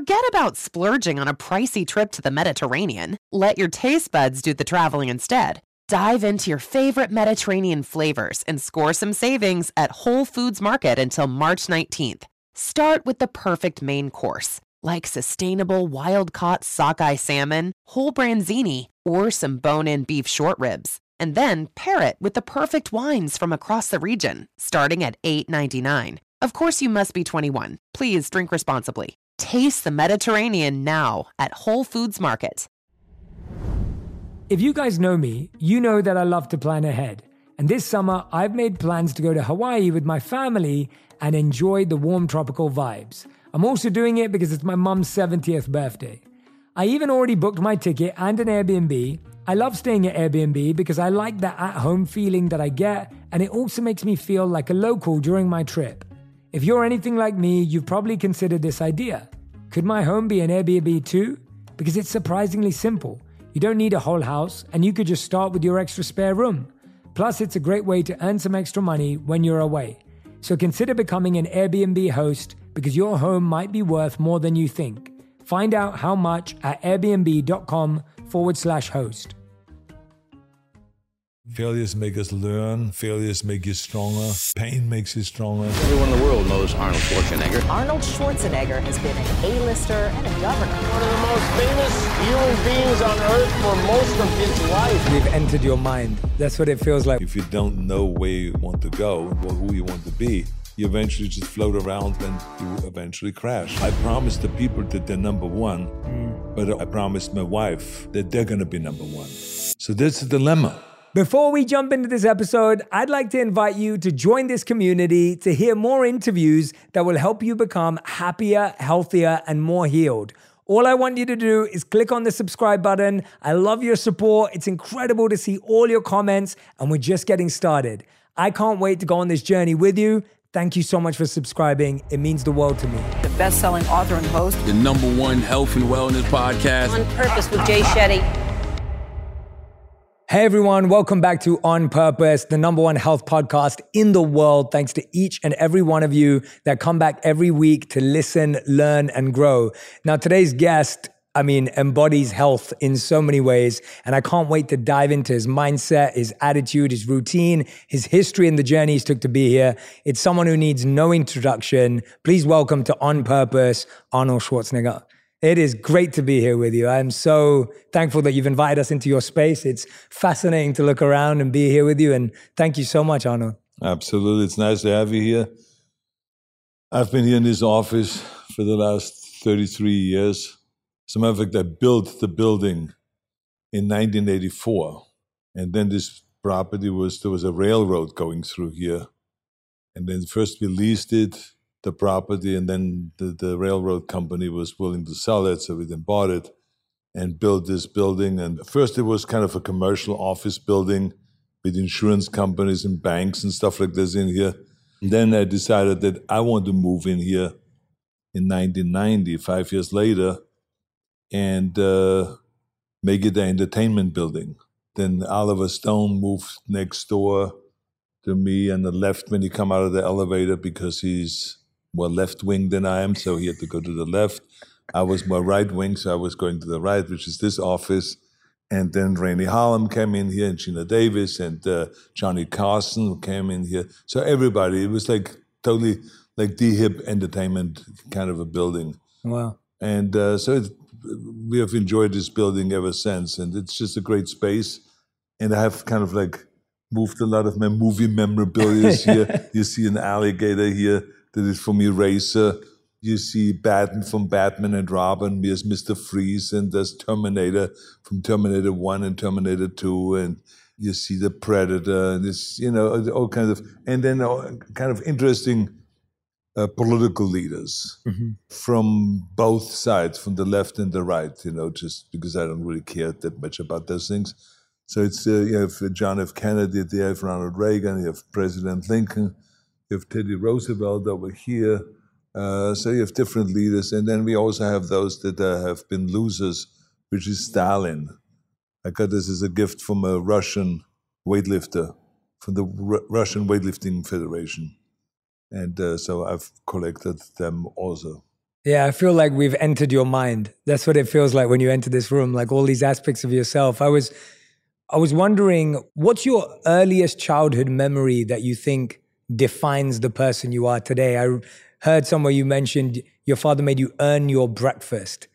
Forget about splurging on a pricey trip to the Mediterranean. Let your taste buds do the traveling instead. Dive into your favorite Mediterranean flavors and score some savings at Whole Foods Market until March 19th. Start with the perfect main course, like sustainable wild caught sockeye salmon, whole branzini, or some bone in beef short ribs. And then pair it with the perfect wines from across the region, starting at $8.99. Of course, you must be 21. Please drink responsibly. Taste the Mediterranean now at Whole Foods Market. If you guys know me, you know that I love to plan ahead. And this summer, I've made plans to go to Hawaii with my family and enjoy the warm tropical vibes. I'm also doing it because it's my mum's 70th birthday. I even already booked my ticket and an Airbnb. I love staying at Airbnb because I like that at home feeling that I get, and it also makes me feel like a local during my trip. If you're anything like me, you've probably considered this idea. Could my home be an Airbnb too? Because it's surprisingly simple. You don't need a whole house, and you could just start with your extra spare room. Plus, it's a great way to earn some extra money when you're away. So consider becoming an Airbnb host because your home might be worth more than you think. Find out how much at airbnb.com forward slash host. Failures make us learn. Failures make you stronger. Pain makes you stronger. Everyone in the world knows Arnold Schwarzenegger. Arnold Schwarzenegger has been an A-lister and a governor. One of the most famous human beings on earth for most of his life. We've entered your mind. That's what it feels like. If you don't know where you want to go or who you want to be, you eventually just float around and you eventually crash. I promised the people that they're number one, mm. but I promised my wife that they're going to be number one. So that's a dilemma. Before we jump into this episode, I'd like to invite you to join this community to hear more interviews that will help you become happier, healthier, and more healed. All I want you to do is click on the subscribe button. I love your support. It's incredible to see all your comments, and we're just getting started. I can't wait to go on this journey with you. Thank you so much for subscribing. It means the world to me. The best selling author and host, the number one health and wellness podcast, On Purpose with Jay Shetty. Hey everyone, welcome back to On Purpose, the number one health podcast in the world. Thanks to each and every one of you that come back every week to listen, learn, and grow. Now, today's guest, I mean, embodies health in so many ways. And I can't wait to dive into his mindset, his attitude, his routine, his history, and the journey he's took to be here. It's someone who needs no introduction. Please welcome to On Purpose, Arnold Schwarzenegger. It is great to be here with you. I'm so thankful that you've invited us into your space. It's fascinating to look around and be here with you. And thank you so much, Arno. Absolutely. It's nice to have you here. I've been here in this office for the last 33 years. As a matter of fact, I built the building in 1984. And then this property was, there was a railroad going through here. And then first we leased it the property, and then the, the railroad company was willing to sell it, so we then bought it and built this building. And first, it was kind of a commercial office building with insurance companies and banks and stuff like this in here. And then I decided that I want to move in here in 1990, five years later, and uh, make it an entertainment building. Then Oliver Stone moved next door to me on the left when you come out of the elevator because he's more left wing than I am, so he had to go to the left. I was more right wing, so I was going to the right, which is this office. And then Renny Harlin came in here, and Geena Davis, and uh, Johnny Carson came in here. So everybody, it was like totally like the hip entertainment kind of a building. Wow. And uh, so it, we have enjoyed this building ever since, and it's just a great space. And I have kind of like moved a lot of my movie memorabilia here. You see an alligator here that is from Eraser. You see Batman from Batman and Robin. There's Mr. Freeze, and there's Terminator from Terminator 1 and Terminator 2. And you see the Predator, and this, you know, all kinds of, and then kind of interesting uh, political leaders mm-hmm. from both sides, from the left and the right, you know, just because I don't really care that much about those things. So it's, uh, you have John F. Kennedy, you have Ronald Reagan, you have President Lincoln, have Teddy Roosevelt over here. Uh, so you have different leaders. And then we also have those that uh, have been losers, which is Stalin. I got this as a gift from a Russian weightlifter, from the R- Russian Weightlifting Federation. And uh, so I've collected them also. Yeah, I feel like we've entered your mind. That's what it feels like when you enter this room, like all these aspects of yourself. I was I was wondering what's your earliest childhood memory that you think defines the person you are today? I heard somewhere you mentioned your father made you earn your breakfast.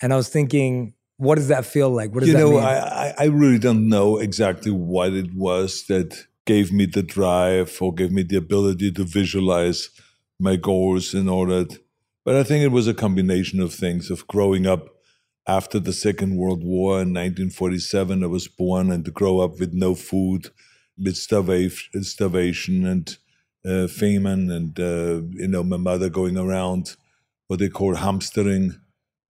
And I was thinking, what does that feel like? What does you that know, mean? I, I really don't know exactly what it was that gave me the drive or gave me the ability to visualize my goals in order. To, but I think it was a combination of things of growing up after the Second World War in 1947. I was born and to grow up with no food, with starvation, starvation and uh, famine, and uh, you know my mother going around what they call hamstering,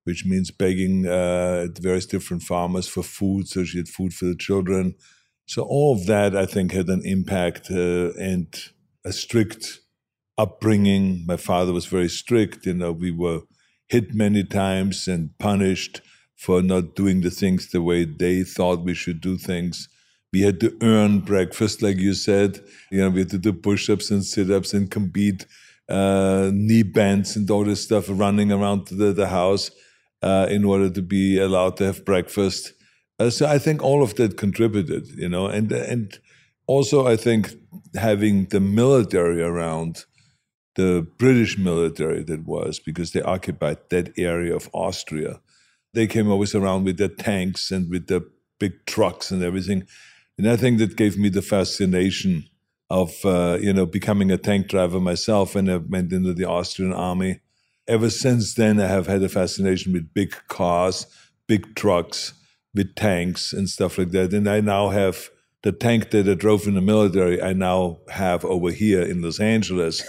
which means begging uh, at various different farmers for food, so she had food for the children. So all of that, I think, had an impact uh, and a strict upbringing. My father was very strict. You know, we were hit many times and punished for not doing the things the way they thought we should do things. We had to earn breakfast, like you said. You know, we had to do push-ups and sit-ups and compete, uh, knee bends and all this stuff, running around the, the house uh, in order to be allowed to have breakfast. Uh, so I think all of that contributed, you know, and and also I think having the military around, the British military that was because they occupied that area of Austria. They came always around with their tanks and with their big trucks and everything, and I think that gave me the fascination of uh, you know becoming a tank driver myself, and I went into the Austrian army. Ever since then, I have had a fascination with big cars, big trucks, with tanks and stuff like that. And I now have the tank that I drove in the military. I now have over here in Los Angeles,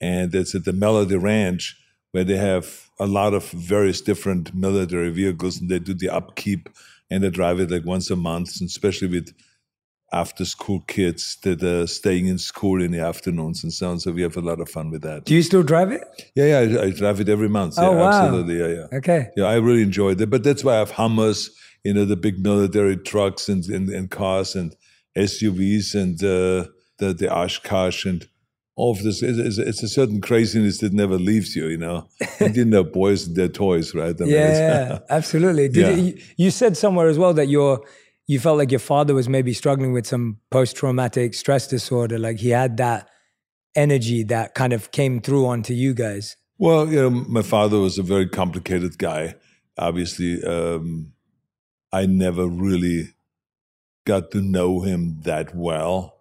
and it's at the Melody Ranch where they have a lot of various different military vehicles, and they do the upkeep and they drive it like once a month, and especially with after school kids that are staying in school in the afternoons and so on. So we have a lot of fun with that. Do you still drive it? Yeah, yeah, I, I drive it every month. Oh, yeah, wow. absolutely. Yeah, yeah. Okay. Yeah, I really enjoyed it. But that's why I have Hummers, you know, the big military trucks and, and, and cars and SUVs and uh, the, the Oshkosh and all of this. It's, it's a certain craziness that never leaves you, you know. and you know, boys and their toys, right? I mean, Yeah, absolutely. Did Yeah. it- you, you said somewhere as well that your you felt like your father was maybe struggling with some post traumatic stress disorder. Like he had that energy that kind of came through onto you guys. Well, you know, my father was a very complicated guy. Obviously, um, I never really got to know him that well.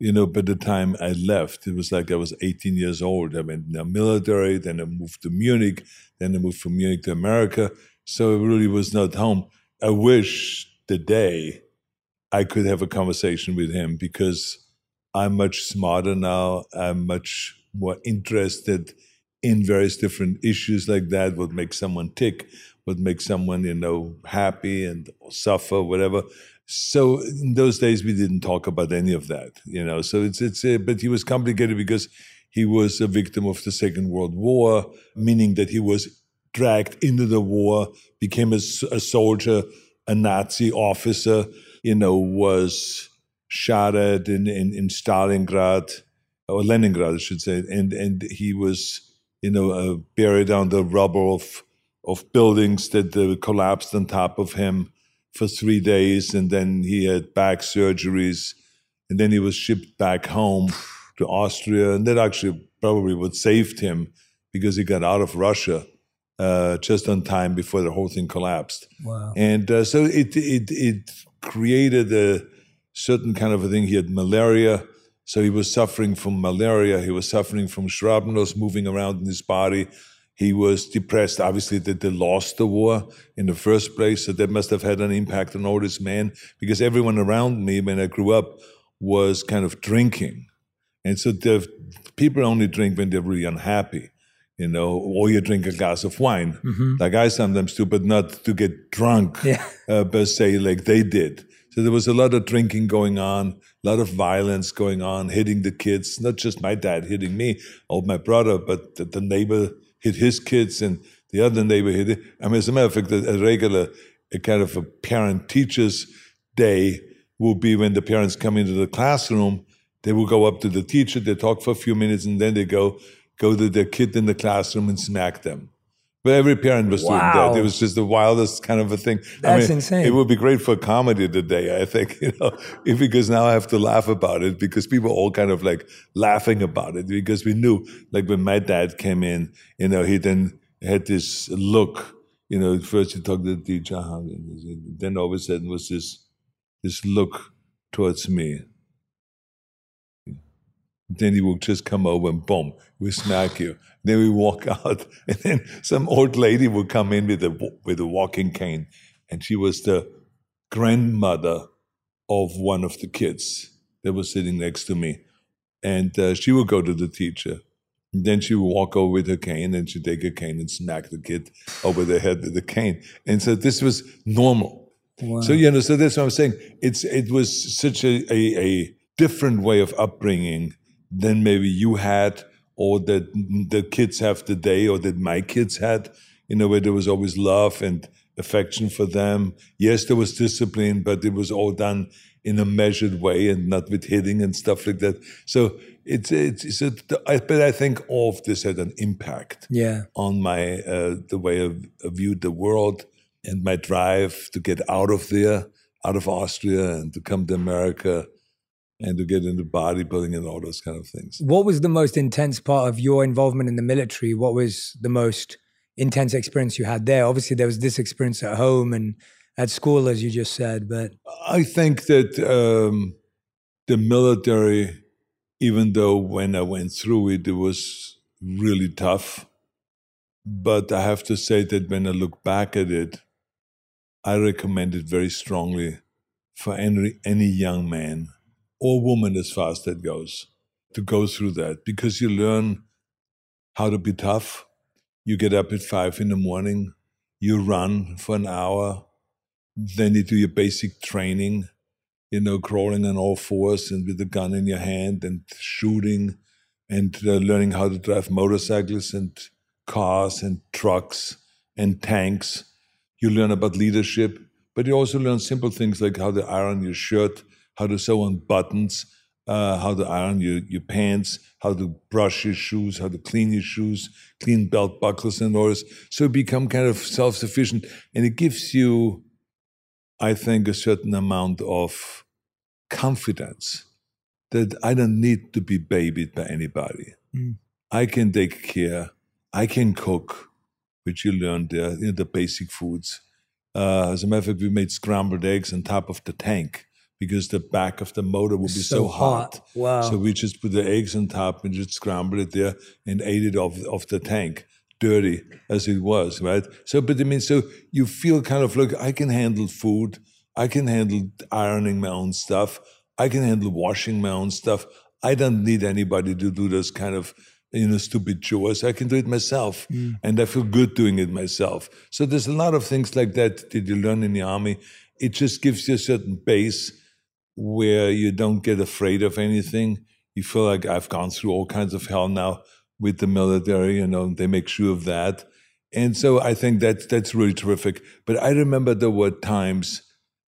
You know, by the time I left, it was like I was 18 years old. I went in the military, then I moved to Munich, then I moved from Munich to America. So it really was not home. I wish the day I could have a conversation with him because I'm much smarter now. I'm much more interested in various different issues like that. What makes someone tick? What makes someone, you know, happy and suffer, whatever. So in those days, we didn't talk about any of that, you know. So it's it's. Uh, but he was complicated because he was a victim of the Second World War, meaning that he was dragged into the war, became a soldier, a Nazi officer, you know, was shot at in, in, in Stalingrad, or Leningrad, I should say, and, and he was, you know, uh, buried under rubble of, of buildings that uh, collapsed on top of him for three days, and then he had back surgeries, and then he was shipped back home to Austria, and that actually probably what saved him because he got out of Russia uh, just on time before the whole thing collapsed. Wow. And uh, so it, it it created a certain kind of a thing. He had malaria, so he was suffering from malaria. He was suffering from shrapnels moving around in his body. He was depressed, obviously, that they lost the war in the first place. So that must have had an impact on all this man because everyone around me when I grew up was kind of drinking. And so the people only drink when they're really unhappy, you know, or you drink a glass of wine, like I sometimes do, but not to get drunk Yeah. uh, per se, like they did. So there was a lot of drinking going on, a lot of violence going on, hitting the kids. Not just my dad hitting me or my brother, but the, the neighbor hit his kids and the other neighbor hit it. I mean, as a matter of fact, a, a regular, a kind of a parent teachers day will be when the parents come into the classroom. They will go up to the teacher, they talk for a few minutes, and then they go go to the kid in the classroom and smack them But every parent was doing that. It was just the wildest kind of a thing. That's insane. It would be great for comedy today, I think, you know, if, because now I have to laugh about it because people all kind of like laughing about it because we knew, like when my dad came in, you know, he then had this look, you know, first he talked to the teacher, then all of a sudden was this, this look towards me. Then he would just come over and boom, we smack you. Then we walk out, and then some old lady would come in with a with a walking cane, and she was the grandmother of one of the kids that was sitting next to me, and uh, she would go to the teacher. And then she would walk over with her cane, and she'd take her cane and smack the kid over the head with the cane. And so this was normal. So you know, so that's what I'm saying. It's it was such a, a, a different way of upbringing than maybe you had, or that the kids have today, or that my kids had. You know, where there was always love and affection for them. Yes, there was discipline, but it was all done in a measured way and not with hitting and stuff like that. So it's it's, it's a, I, but I think all of this had an impact Yeah. on my uh, the way I viewed the world and my drive to get out of there, out of Austria, and to come to America, and to get into bodybuilding and all those kind of things. What was the most intense part of your involvement in the military? What was the most intense experience you had there? Obviously, there was this experience at home and at school, as you just said, but I think that um, the military, even though when I went through it, it was really tough. But I have to say that when I look back at it, I recommend it very strongly for any, any young man or woman, as far as that goes, to go through that because you learn how to be tough. You get up at five in the morning, you run for an hour, then you do your basic training, you know, crawling on all fours and with a gun in your hand and shooting and uh, learning how to drive motorcycles and cars and trucks and tanks. You learn about leadership, but you also learn simple things like how to iron your shirt, how to sew on buttons, uh, how to iron your, your pants, how to brush your shoes, how to clean your shoes, clean belt buckles and all this. So become kind of self sufficient. And it gives you, I think, a certain amount of confidence that I don't need to be babied by anybody. I can take care, I can cook, which you learned there, you know, the basic foods. Uh, as a matter of fact, we made scrambled eggs on top of the tank because the back of the motor would be so, So hot. hot. Wow. So we just put the eggs on top and just scrambled it there and ate it off, off the tank, dirty as it was, right? So, but I mean, so you feel kind of like, I can handle food. I can handle ironing my own stuff. I can handle washing my own stuff. I don't need anybody to do those kind of you know stupid chores. I can do it myself, mm. and I feel good doing it myself. So there's a lot of things like that that you learn in the army. It just gives you a certain base where you don't get afraid of anything. You feel like I've gone through all kinds of hell now with the military. You know, they make sure of that, and so I think that's that's really terrific. But I remember there were times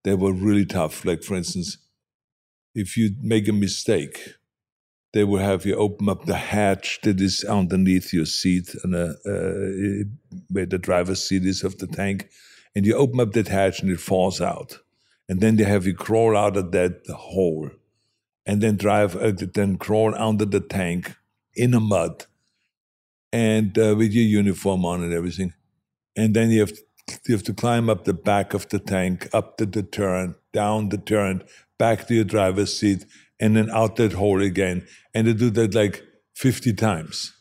that were really tough. Like for instance, if you make a mistake, they will have you open up the hatch that is underneath your seat and uh, uh, where the driver's seat is of the tank, and you open up that hatch and it falls out, and then they have you crawl out of that hole, and then drive, uh, then crawl under the tank in the mud, and uh, with your uniform on and everything, and then you have you have to climb up the back of the tank, up the, turret, down the turret, back to your driver's seat, and then out that hole again. And they do that like 50 times.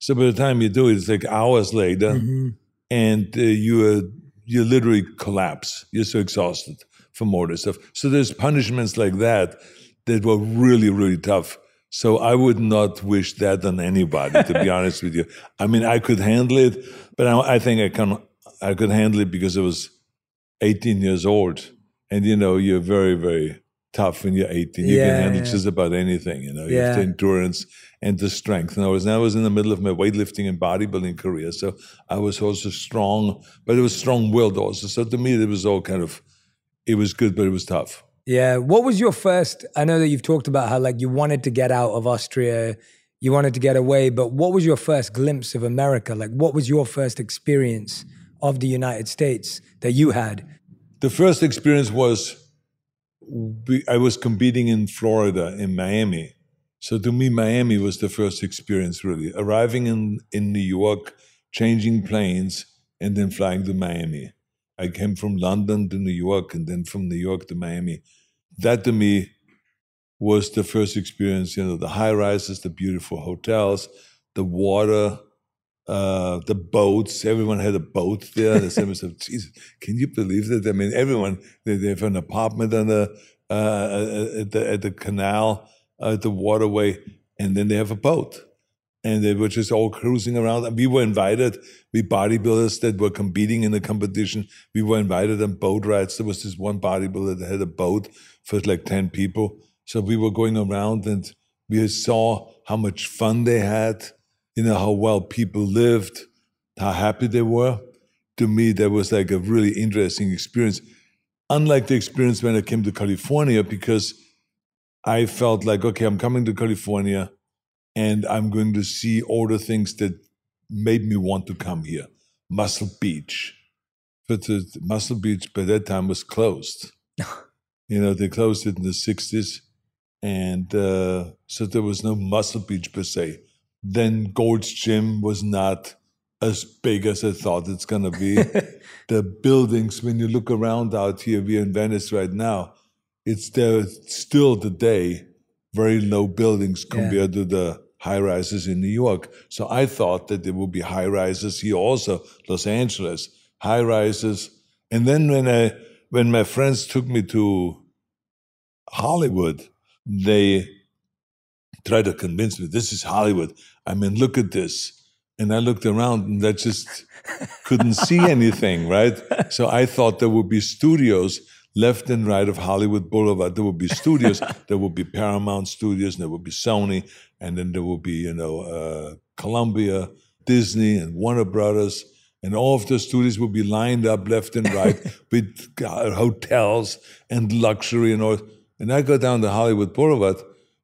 So by the time you do it, it's like hours later, and uh, you uh, you literally collapse. You're so exhausted all this stuff. So there's punishments like that that were really really tough. So I would not wish that on anybody, to be honest with you. I mean, I could handle it, but I, I think I can. I could handle it because I was 18 years old, and you know, you're very very tough when you're 18. You Yeah, can handle yeah. just about anything. You know, you have the endurance and the strength. And I was, and I was in the middle of my weightlifting and bodybuilding career, so I was also strong, but it was strong-willed also. So to me, it was all kind of, it was good, but it was tough. Yeah. What was your first? I know that you've talked about how like you wanted to get out of Austria. you wanted to get away. But what was your first glimpse of America? Like, what was your first experience of the United States that you had? The first experience was I was competing in Florida, in Miami. So to me, Miami was the first experience really. Arriving in, in New York, changing planes, and then flying to Miami. I came from London to New York and then from New York to Miami. That to me was the first experience, you know, the high rises, the beautiful hotels, the water, uh, the boats. Everyone had a boat there. They said, Jesus, can you believe that? I mean, everyone, they, they have an apartment on the, uh, uh, at, the, at the canal, uh, at the waterway, and then they have a boat. And they were just all cruising around. And we were invited, we bodybuilders that were competing in the competition, we were invited on boat rides. There was this one bodybuilder that had a boat for like 10 people. So we were going around and we saw how much fun they had you know, how well people lived, how happy they were. To me, that was like a really interesting experience. Unlike the experience when I came to California, because I felt like, okay, I'm coming to California and I'm going to see all the things that made me want to come here. Muscle Beach. But the Muscle Beach by that time was closed. you know, they closed it in the 60s. And uh, so there was no Muscle Beach per se then Gold's Gym was not as big as I thought it's going to be. the buildings, when you look around out here, we're in Venice right now, it's there still today, very low buildings compared yeah. to the high rises in New York. So I thought that there would be high rises here also, Los Angeles, high rises. And then when I, when my friends took me to Hollywood, they tried to convince me this is Hollywood. I mean, look at this. And I looked around and I just couldn't see anything, right? So I thought there would be studios left and right of Hollywood Boulevard. There would be studios. there would be Paramount Studios, and there would be Sony, and then there will be, you know, uh, Columbia, Disney, and Warner Brothers. And all of the studios will be lined up left and right with uh, hotels and luxury and all. And I go down to Hollywood Boulevard,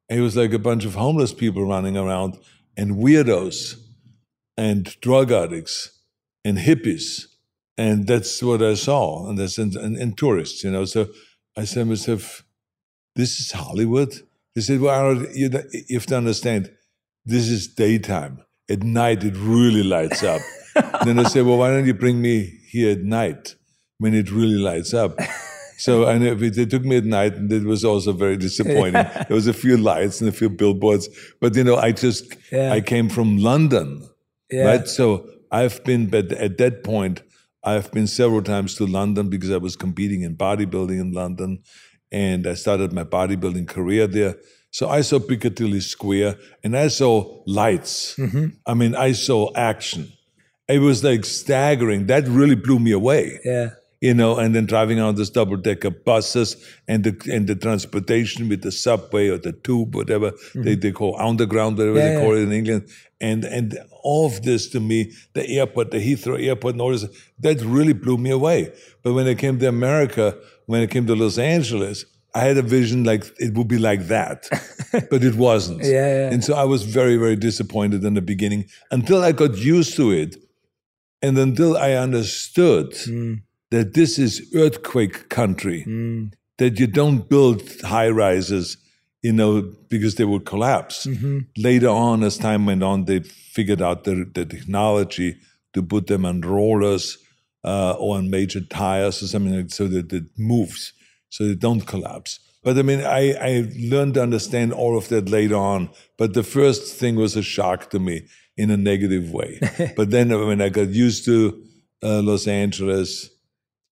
and it was like a bunch of homeless people running around and weirdos and drug addicts and hippies. And that's what I saw, and that's and, and, and tourists, you know. So I said to myself, "This is Hollywood." They said, "Well, you, you have to understand, this is daytime. At night, it really lights up." then I said, "Well, why don't you bring me here at night when it really lights up?" So and it, they took me at night, and it was also very disappointing. Yeah. There was a few lights and a few billboards, but you know, I just yeah. I came from London, yeah. right? So I've been, but at that point, I've been several times to London because I was competing in bodybuilding in London, and I started my bodybuilding career there. So I saw Piccadilly Square, and I saw lights. Mm-hmm. I mean, I saw action. It was like staggering. That really blew me away. Yeah you know, and then driving on those double decker buses and the and the transportation with the subway or the tube, whatever mm-hmm. they, they call underground, whatever yeah, they call yeah. it in England. And and all of this to me, the airport, the Heathrow airport and all this, that really blew me away. But when I came to America, when I came to Los Angeles, I had a vision like it would be like that, but it wasn't. yeah, yeah. And so I was very, very disappointed in the beginning until I got used to it. And until I understood mm that this is earthquake country, mm. that you don't build high rises, you know, because they would collapse. Mm-hmm. Later on, as time went on, they figured out the, the technology to put them on rollers uh, or on major tires or something like so that it moves, so they don't collapse. But I mean, I, I learned to understand all of that later on. But the first thing was a shock to me in a negative way. but then when I got used to uh, Los Angeles,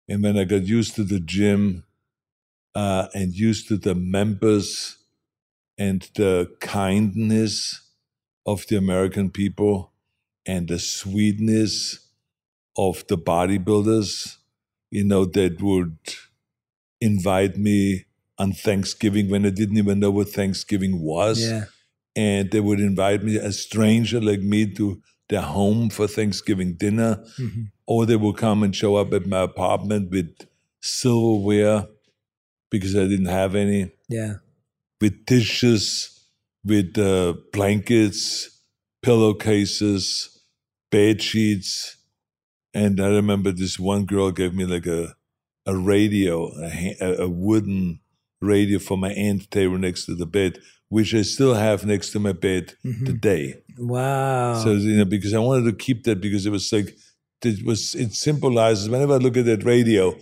and when I got used to the gym uh, and used to the members and the kindness of the American people and the sweetness of the bodybuilders, you know, that would invite me on Thanksgiving when I didn't even know what Thanksgiving was. Yeah. And they would invite me, a stranger like me, to their home for Thanksgiving dinner, mm-hmm. or they would come and show up at my apartment with silverware because I didn't have any. Yeah. With dishes, with uh, blankets, pillowcases, bed sheets. And I remember this one girl gave me like a, a radio, a, a wooden radio for my end table next to the bed, which I still have next to my bed mm-hmm. today. Wow. So, you know, because I wanted to keep that because it was like, it was, it symbolizes, whenever I look at that radio,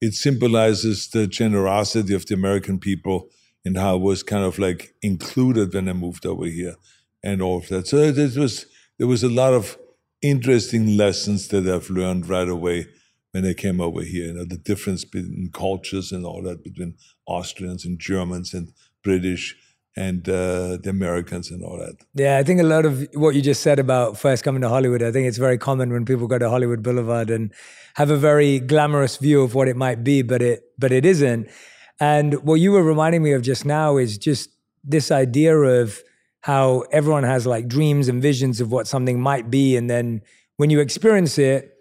it symbolizes the generosity of the American people and how it was kind of like included when I moved over here and all of that. So it was there was a lot of interesting lessons that I've learned right away when I came over here. You know, the difference between cultures and all that between Austrians and Germans and British and uh, the Americans and all that. Yeah, I think a lot of what you just said about first coming to Hollywood, I think it's very common when people go to Hollywood Boulevard and have a very glamorous view of what it might be, but it but it isn't. And what you were reminding me of just now is just this idea of how everyone has like dreams and visions of what something might be. And then when you experience it,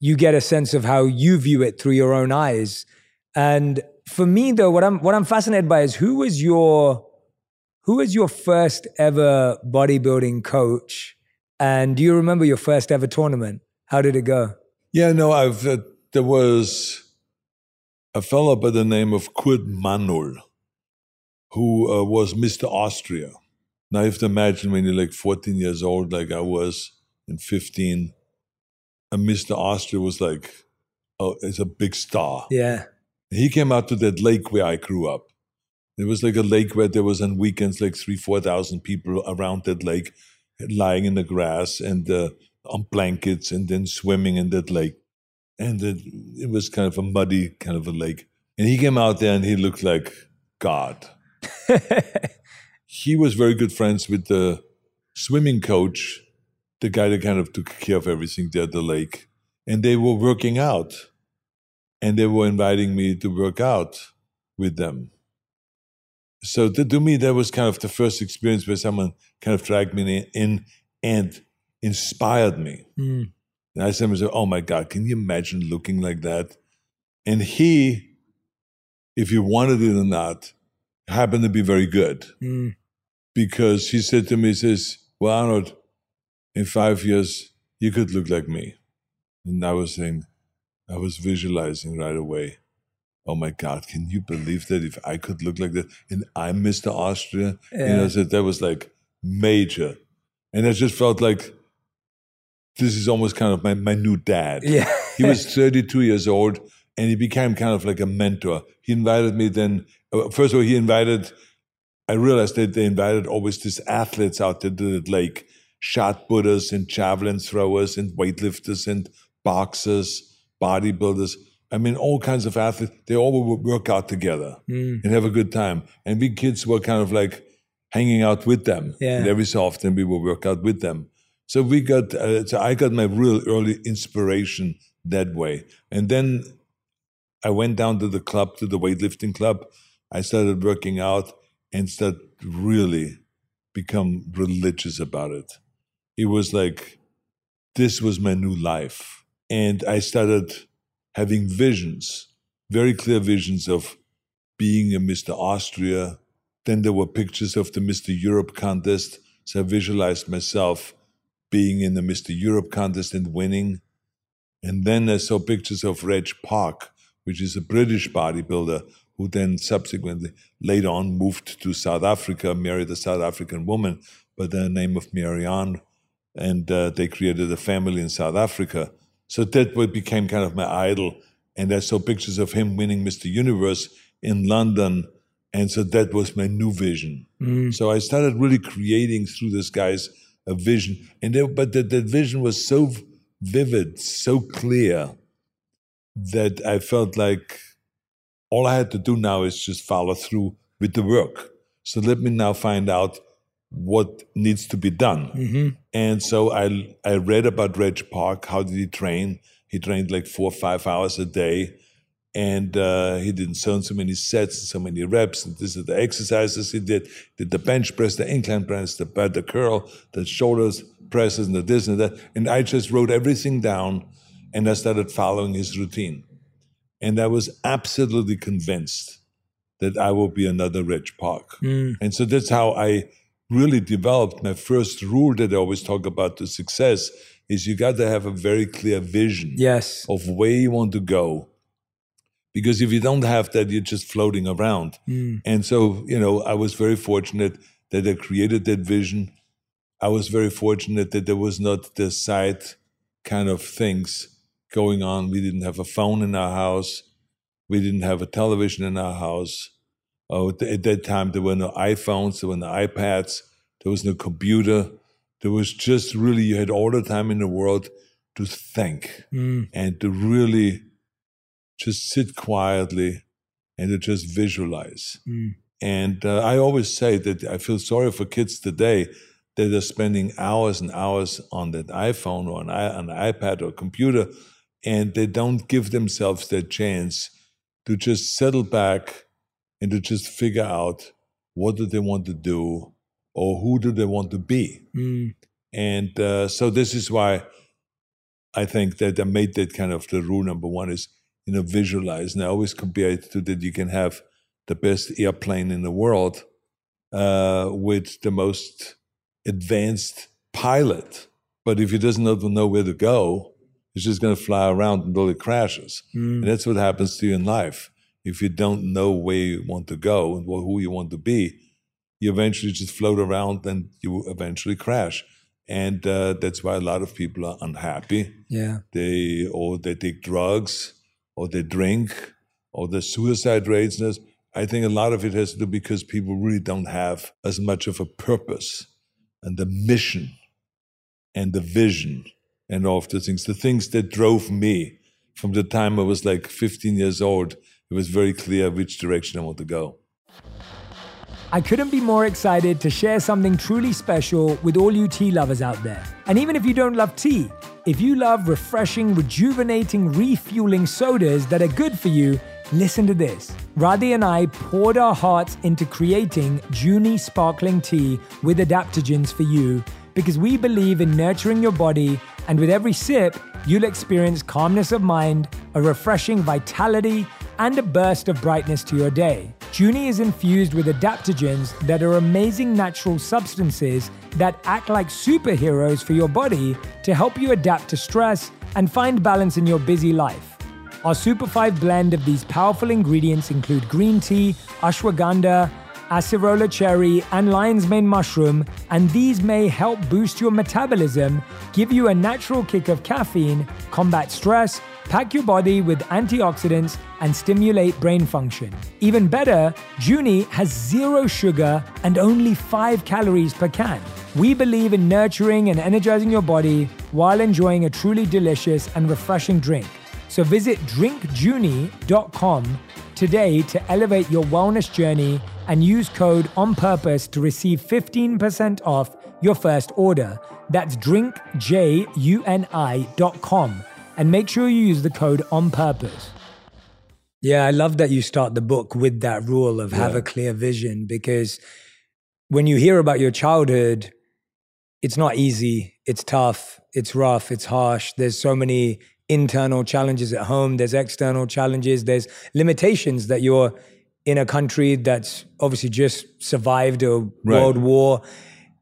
you get a sense of how you view it through your own eyes. And for me though, what I'm what I'm fascinated by is who was your who was your first ever bodybuilding coach? And do you remember your first ever tournament? How did it go? Yeah, no, I've uh, there was a fellow by the name of Kurt Marnul, who uh, was Mr. Austria. Now you have to imagine when you're like 14 years old, like I was, and 15, and Mr. Austria was like, oh, it's a big star. Yeah. He came out to that lake where I grew up. It was like a lake where there was on weekends like three, four thousand people around that lake, lying in the grass and uh, on blankets, and then swimming in that lake and it, it was kind of a muddy kind of a lake. And he came out there and he looked like God. he was very good friends with the swimming coach, the guy that kind of took care of everything there at the lake. And they were working out. And they were inviting me to work out with them. So to, to me, that was kind of the first experience where someone kind of dragged me in and inspired me. Mm. And I said oh my God, can you imagine looking like that? And he, if you wanted it or not, happened to be very good. Mm. Because he said to me, he says, well, Arnold, in five years, you could look like me. And I was saying, I was visualizing right away. Oh my God, can you believe that if I could look like that and I'm Mr. Austria? Yeah. You know, so that was like major. And I just felt like this is almost kind of my, my new dad. Yeah. he was 32 years old and he became kind of like a mentor. He invited me then, uh, first of all, he invited, I realized that they invited always these athletes out to the like shot putters and javelin throwers and weightlifters and boxers, bodybuilders. I mean, all kinds of athletes. They all would work out together mm. and have a good time. And we kids were kind of like hanging out with them. Yeah. And every so often we would work out with them. So we got, uh, so I got my real early inspiration that way. And then I went down to the club, to the weightlifting club. I started working out and started really become religious about it. It was like, this was my new life. And I started having visions, very clear visions of being a Mr. Austria. Then there were pictures of the Mr. Europe contest. So I visualized myself being in the Mr. Europe contest and winning. And then I saw pictures of Reg Park, which is a British bodybuilder who then subsequently later on moved to South Africa, married a South African woman by the name of Marianne, and uh, they created a family in South Africa. So that became kind of my idol. And I saw pictures of him winning Mr. Universe in London. And so that was my new vision. Mm. So I started really creating through this guy's a vision. And there, but that, that vision was so vivid, so clear that I felt like all I had to do now is just follow through with the work. So let me now find out what needs to be done. Mm-hmm. And so I I read about Reg Park. How did he train? He trained like four or five hours a day and uh, he did so and so many sets and so many reps and this is the exercises he did did the bench press the incline press the the curl the shoulders presses and the this and that and i just wrote everything down and i started following his routine and i was absolutely convinced that I will be another Reg Park. Hmm. And so that's how I really developed my first rule that I always talk about to success is you got to have a very clear vision Yes. of where you want to go. Because if you don't have that, you're just floating around. Hmm. And so, you know, I was very fortunate that I created that vision. I was very fortunate that there was not the side kind of things going on. We didn't have a phone in our house. We didn't have a television in our house. Oh, at at that time, there were no iPhones, there were no iPads, there was no computer. There was just really, you had all the time in the world to think mm. and to really just sit quietly and to just visualize. Mm. And uh, I always say that I feel sorry for kids today that are spending hours and hours on that iPhone or an, an iPad or computer, and they don't give themselves that chance to just settle back and to just figure out what do they want to do or who do they want to be. And uh, so this is why I think that I made that kind of the rule number one is, you know, visualize. And I always compare it to that you can have the best airplane in the world uh, with the most advanced pilot. But if he doesn't know where to go, he's just going to fly around until it crashes. And that's what happens to you in life. If you don't know where you want to go and who you want to be, you eventually just float around and you eventually crash. And uh, that's why a lot of people are unhappy Yeah. they or they take drugs or they drink or the suicide rates. and. I think a lot of it has to do because people really don't have as much of a purpose and the mission and the vision and all of the things. The things that drove me from the time I was like 15 years old, it was very clear which direction I want to go. I couldn't be more excited to share something truly special with all you tea lovers out there. And even if you don't love tea, if you love refreshing, rejuvenating, refueling sodas that are good for you, listen to this. Radhi and I poured our hearts into creating Juni sparkling tea with adaptogens for you because we believe in nurturing your body, and with every sip, you'll experience calmness of mind, a refreshing vitality, and a burst of brightness to your day. Juni is infused with adaptogens that are amazing natural substances that act like superheroes for your body to help you adapt to stress and find balance in your busy life. Our Super 5 blend of these powerful ingredients include green tea, ashwagandha, acerola cherry, and lion's mane mushroom, and these may help boost your metabolism, give you a natural kick of caffeine, combat stress, pack your body with antioxidants, and stimulate brain function. Even better, Juni has zero sugar and only 5 calories per can. We believe in nurturing and energizing your body while enjoying a truly delicious and refreshing drink. So visit drinkjuni.com today to elevate your wellness journey and use code on purpose to receive 15% off your first order. That's drinkjuni.com and make sure you use the code on purpose. Yeah, I love that you start the book with that rule of have Yeah. a clear vision because when you hear about your childhood, it's not easy, it's tough, it's rough, it's harsh. There's so many internal challenges at home, there's external challenges, there's limitations that you're in a country that's obviously just survived a Right. world war.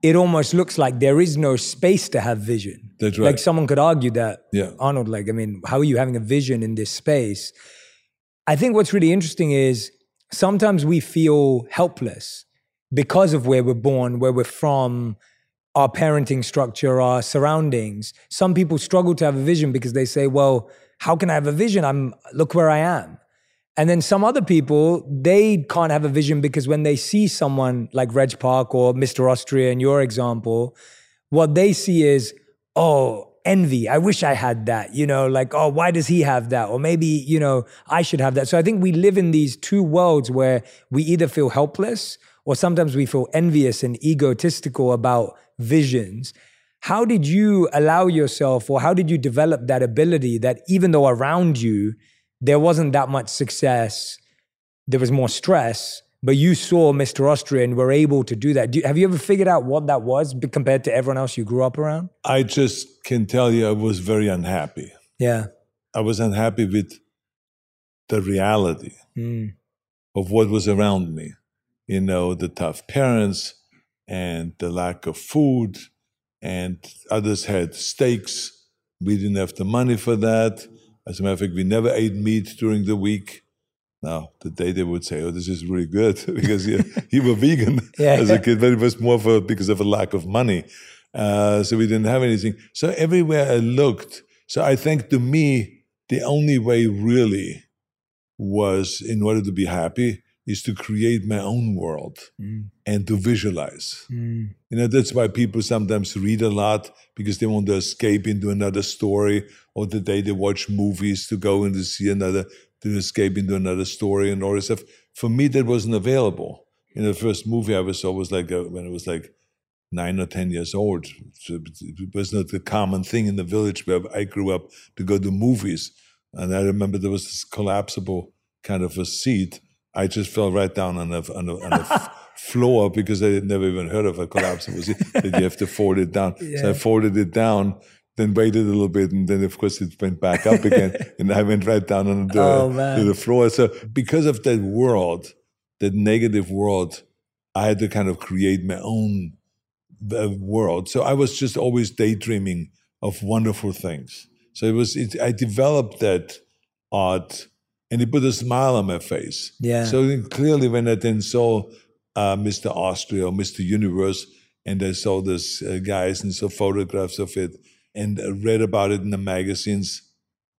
It almost looks like there is no space to have vision. That's right. Like someone could argue that, Yeah. Arnold, like, I mean, how are you having a vision in this space? I think what's really interesting is sometimes we feel helpless because of where we're born, where we're from, our parenting structure, our surroundings. Some people struggle to have a vision because they say, well, how can I have a vision? I'm look where I am. And then some other people, they can't have a vision because when they see someone like Reg Park or Mr. Austria in your example, what they see is, oh, envy. I wish I had that. You know, like, oh, why does he have that? Or maybe, you know, I should have that. So I think we live in these two worlds where we either feel helpless or sometimes we feel envious and egotistical about visions. How did you allow yourself, or how did you develop that ability that even though around you there wasn't that much success, there was more stress, but you saw Mr. Austria and were able to do that? Do, have you ever figured out what that was compared to everyone else you grew up around? I just can tell you I was very unhappy. Yeah. I was unhappy with the reality. Mm. of what was around me. You know, the tough parents and the lack of food, and others had steaks. We didn't have the money for that. As a matter of fact, we never ate meat during the week. Now, the day they would say, "Oh, this is really good," because you, you were vegan Yeah. as a kid, but it was more for because of a lack of money. Uh, so we didn't have anything. So everywhere I looked, so I think to me, the only way really was in order to be happy is to create my own world and to visualize. You know, that's why people sometimes read a lot because they want to escape into another story, or the day they watch movies to go and to see another, to escape into another story and all this stuff. For me, that wasn't available. You know, the first movie I ever saw was like uh when I was like nine or ten years old. So it was not the common thing in the village where I grew up to go to movies. And I remember there was this collapsible kind of a seat. I just fell right down on the on the, on the floor because I had never even heard of a collapsible seat. that you have to fold it down. So I folded it down, then waited a little bit, and then of course it went back up again, and I went right down on the Oh, to the floor. So because of that world, that negative world, I had to kind of create my own uh, world. So I was just always daydreaming of wonderful things. So it was, it, I developed that art and he put a smile on my face. Yeah. So clearly, when I then saw uh, Mr. Austria or Mr. Universe, and I saw this uh, guys and saw photographs of it and uh, read about it in the magazines,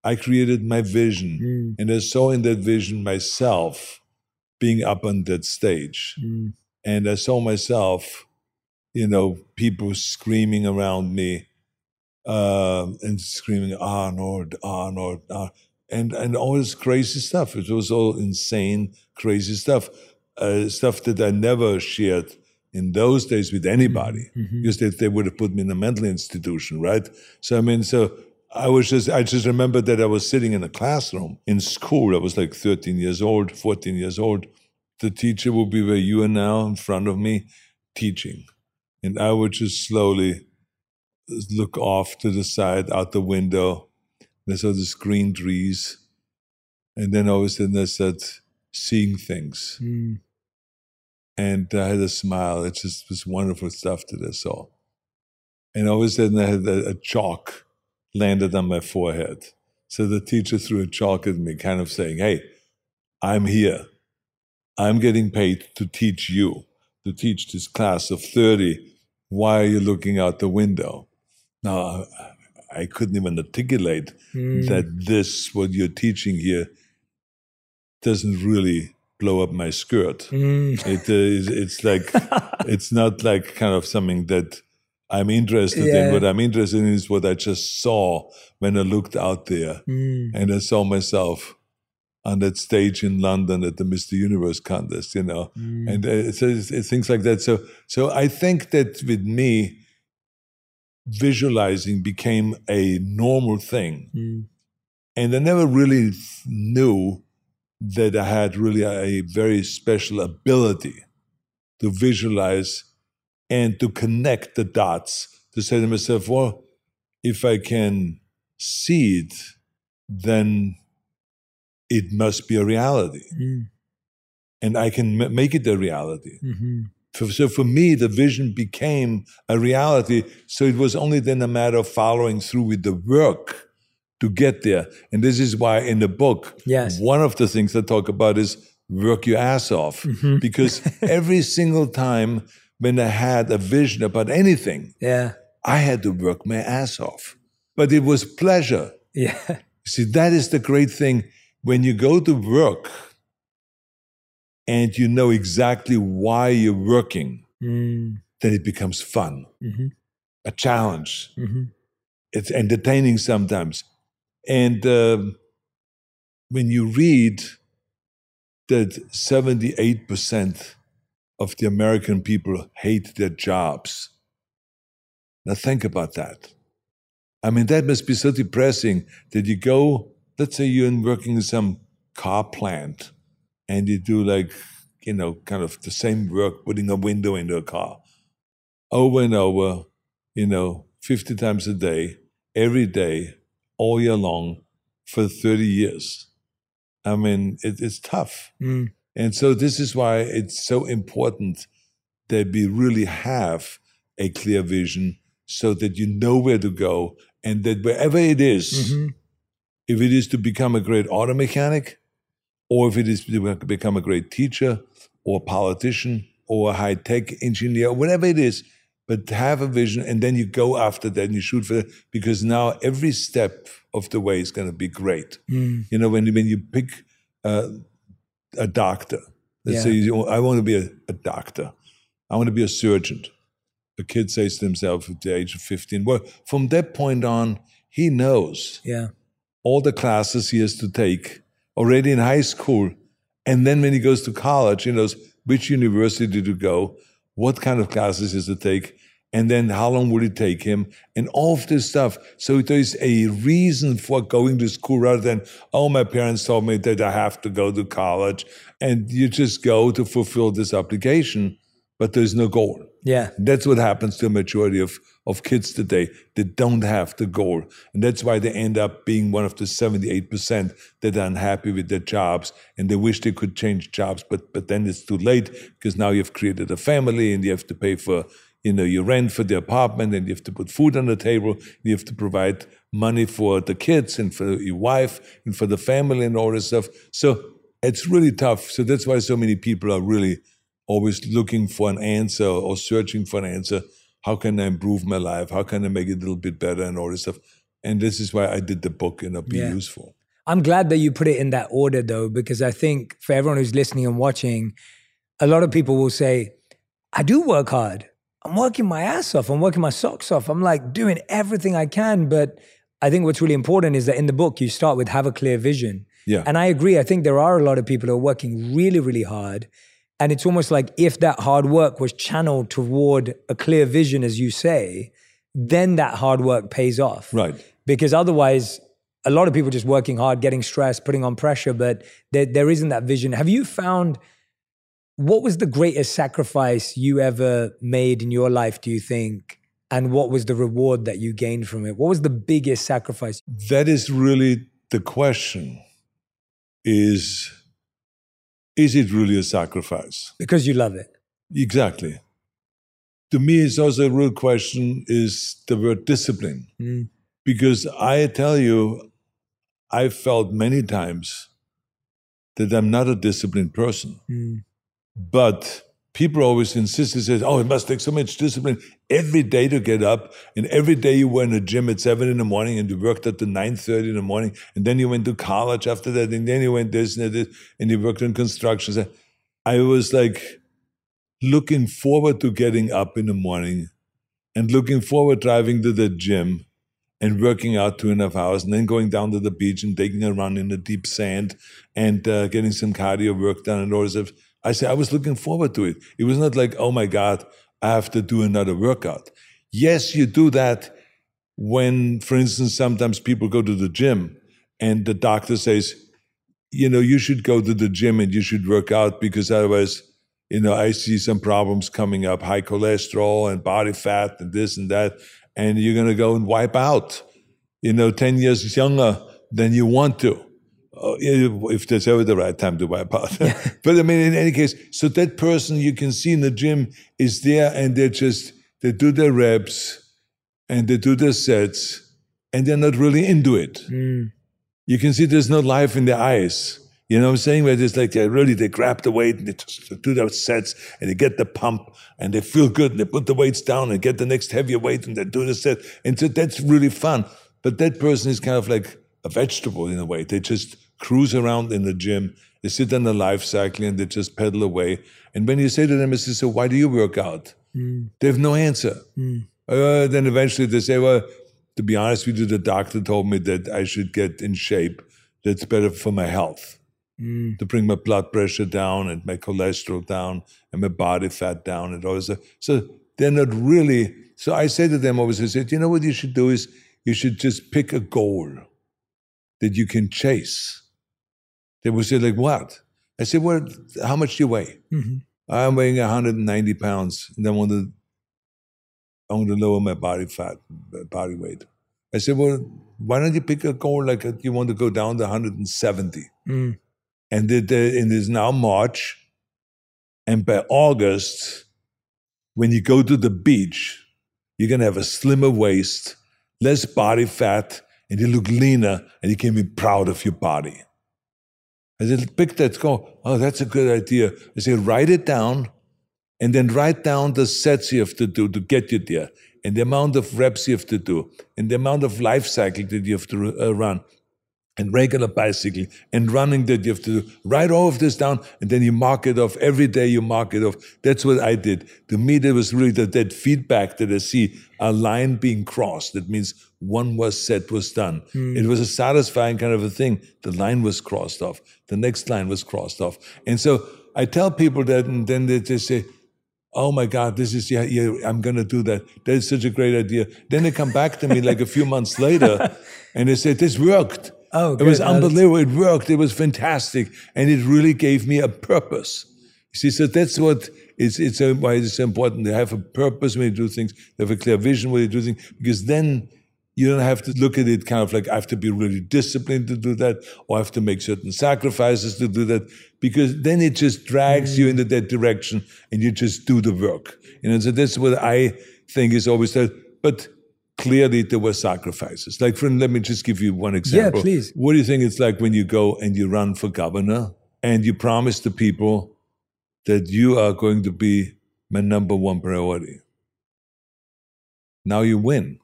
I created my vision. And I saw in that vision myself being up on that stage. And I saw myself, you know, people screaming around me uh, and screaming, Arnold, Arnold, Arnold. And, and all this crazy stuff. It was all insane, crazy stuff. Uh, stuff that I never shared in those days with anybody because they, they would have put me in a mental institution, right? So, I mean, so I was just, I just remember that I was sitting in a classroom in school. I was like 13 years old, 14 years old. The teacher would be where you are now in front of me teaching. And I would just slowly look off to the side out the window. And I saw the green trees. And then all of a sudden I started seeing things. Mm. And I had a smile. It just was wonderful stuff that I saw. And all of a sudden I had a, a chalk landed on my forehead. So the teacher threw a chalk at me, kind of saying, Hey, I'm here. I'm getting paid to teach you, to teach this class of 30. Why are you looking out the window? Now, I couldn't even articulate hmm. that this, what you're teaching here, doesn't really blow up my skirt. Hmm. It uh, is, it's like, it's not like kind of something that I'm interested Yeah. in. What I'm interested in is what I just saw when I looked out there hmm. and I saw myself on that stage in London at the Mr. Universe contest, you know, and uh, so it's, it's things like that. So, so I think that with me, visualizing became a normal thing, mm. and I never really knew that I had really a very special ability to visualize and to connect the dots. To say to myself, well, if I can see it, then it must be a reality. Mm. And I can m- make it a reality. For- So for me, the vision became a reality. So it was only then a matter of following through with the work to get there. And this is why in the book, Yes. one of the things I talk about is work your ass off. Mm-hmm. Because every single time when I had a vision about anything, Yeah. I had to work my ass off. But it was pleasure. Yeah. See, that is the great thing. When you go to work and you know exactly why you're working, mm. then it becomes fun, mm-hmm. a challenge. Mm-hmm. It's entertaining sometimes. And um, when you read that 78% of the American people hate their jobs, now think about that. I mean, that must be so depressing that you go, let's say you're in working in some car plant and you do like, you know, kind of the same work, putting a window into a car over and over, you know, 50 times a day, every day, all year long for 30 years. I mean, it, it's tough. And so this is why it's so important that we really have a clear vision so that you know where to go and that wherever it is, Mm-hmm. if it is to become a great auto mechanic or if it is to become a great teacher or politician or a high tech engineer, whatever it is, but have a vision and then you go after that and you shoot for that because now every step of the way is going to be great. Mm. You know, when, when you pick uh, a doctor, let's Yeah. say you, I want to be a, a doctor, I want to be a surgeon. A kid says to himself at the age of 15, well, from that point on, he knows Yeah. all the classes he has to take already in high school. And then when he goes to college, he knows which university to go, what kind of classes has to take, and then how long will it take him, and all of this stuff. So there's a reason for going to school rather than, oh, my parents told me that I have to go to college. And you just go to fulfill this obligation, but there's no goal. Yeah. That's what happens to a majority of, of kids today. They don't have the goal. And that's why they end up being one of the 78% that are unhappy with their jobs and they wish they could change jobs, but, but then it's too late because now you've created a family and you have to pay for you know, your rent for the apartment and you have to put food on the table. You have to provide money for the kids and for your wife and for the family and all this stuff. So it's really tough. So that's why so many people are really always looking for an answer or searching for an answer. How can I improve my life? How can I make it a little bit better and all this stuff? And this is why I did the book, and you know, be Yeah. useful. I'm glad that you put it in that order though, because I think for everyone who's listening and watching, a lot of people will say, I do work hard. I'm working my ass off. I'm working my socks off. I'm like doing everything I can. But I think what's really important is that in the book, you start with have a clear vision. Yeah. And I agree. I think there are a lot of people who are working really, really hard. And it's almost like if that hard work was channeled toward a clear vision, as you say, then that hard work pays off. Right. because otherwise a lot of people just working hard getting stressed putting on pressure but there, there isn't that vision. Have you found what was the greatest sacrifice you ever made in your life do you think? And what was the reward that you gained from it? What was the biggest sacrifice? That is really the question is is it really a sacrifice? because you love it Exactly. To me, it's also a real question is the word discipline. Mm. Because I tell you, I felt many times that I'm not a disciplined person. Mm. But people always insist, they say, oh, it must take so much discipline every day to get up. And every day you were in the gym at 7 in the morning and you worked at the 9.30 in the morning. And then you went to college after that. And then you went this and this and you worked in construction. I was like looking forward to getting up in the morning and looking forward driving to the gym and working out two and a half hours and then going down to the beach and taking a run in the deep sand and uh, getting some cardio work done and all this stuff. I said I was looking forward to it. It was not like, oh my God, I have to do another workout. Yes, you do that when, for instance, sometimes people go to the gym and the doctor says, you know, you should go to the gym and you should work out because otherwise, you know, I see some problems coming up, high cholesterol and body fat and this and that. And you're going to go and wipe out, you know, 10 years younger than you want to. Uh, if there's ever the right time to wipe out. but I mean, in any case, so that person you can see in the gym is there and they just, they do their reps and they do their sets and they're not really into it. You can see there's no life in their eyes. You know what I'm saying? Where it's like they really they grab the weight and they just do their sets and they get the pump and they feel good and they put the weights down and get the next heavier weight and they do the set. And so that's really fun. But that person is kind of like a vegetable in a way. They just cruise around in the gym. They sit on the life cycle and they just pedal away. And when you say to them, I say, so why do you work out? Mm. They have no answer. Mm. Uh, then eventually they say, well, to be honest with you, the doctor told me that I should get in shape. That's better for my health. Mm. To bring my blood pressure down and my cholesterol down and my body fat down and all this. So they're not really. So I say to them always, I said, you know what you should do is you should just pick a goal that you can chase. They would say, like, what? I said, well, how much do you weigh? I'm weighing 190 pounds and I want to I want to lower my body fat, body weight. I said, well, why don't you pick a goal like you want to go down to 170? Mm. And it, uh, it is now March. And by August, when you go to the beach, you're going to have a slimmer waist, less body fat, and you look leaner, and you can be proud of your body. I said, pick that, go, oh, that's a good idea. I said, write it down, and then write down the sets you have to do to get you there, and the amount of reps you have to do, and the amount of life cycle that you have to uh, run and regular bicycling and running that you have to do. Write all of this down and then you mark it off. Every day you mark it off. That's what I did. To me, there was really that, that feedback that I see a line being crossed. That means one was set, was done. Mm. It was a satisfying kind of a thing. The line was crossed off. The next line was crossed off. And so I tell people that and then they just say, Oh my God, this is, yeah, yeah I'm going to do that. That is such a great idea. Then they come back to me like a few months later and they say, this worked. Oh, it was unbelievable. It worked. It was fantastic, and it really gave me a purpose. You see, so that's what it's it's a, why it's important to have a purpose when you do things, to have a clear vision when you do things, because then you don't have to look at it kind of like I have to be really disciplined to do that, or I have to make certain sacrifices to do that, because then it just drags mm. you into that direction, and you just do the work. You know, so that's what I think is always that. But clearly there were sacrifices. Like, friend, let me just give you one example. Yeah, please. What do you think it's like when you go and you run for governor and you promise the people that you are going to be my number one priority? Now you win.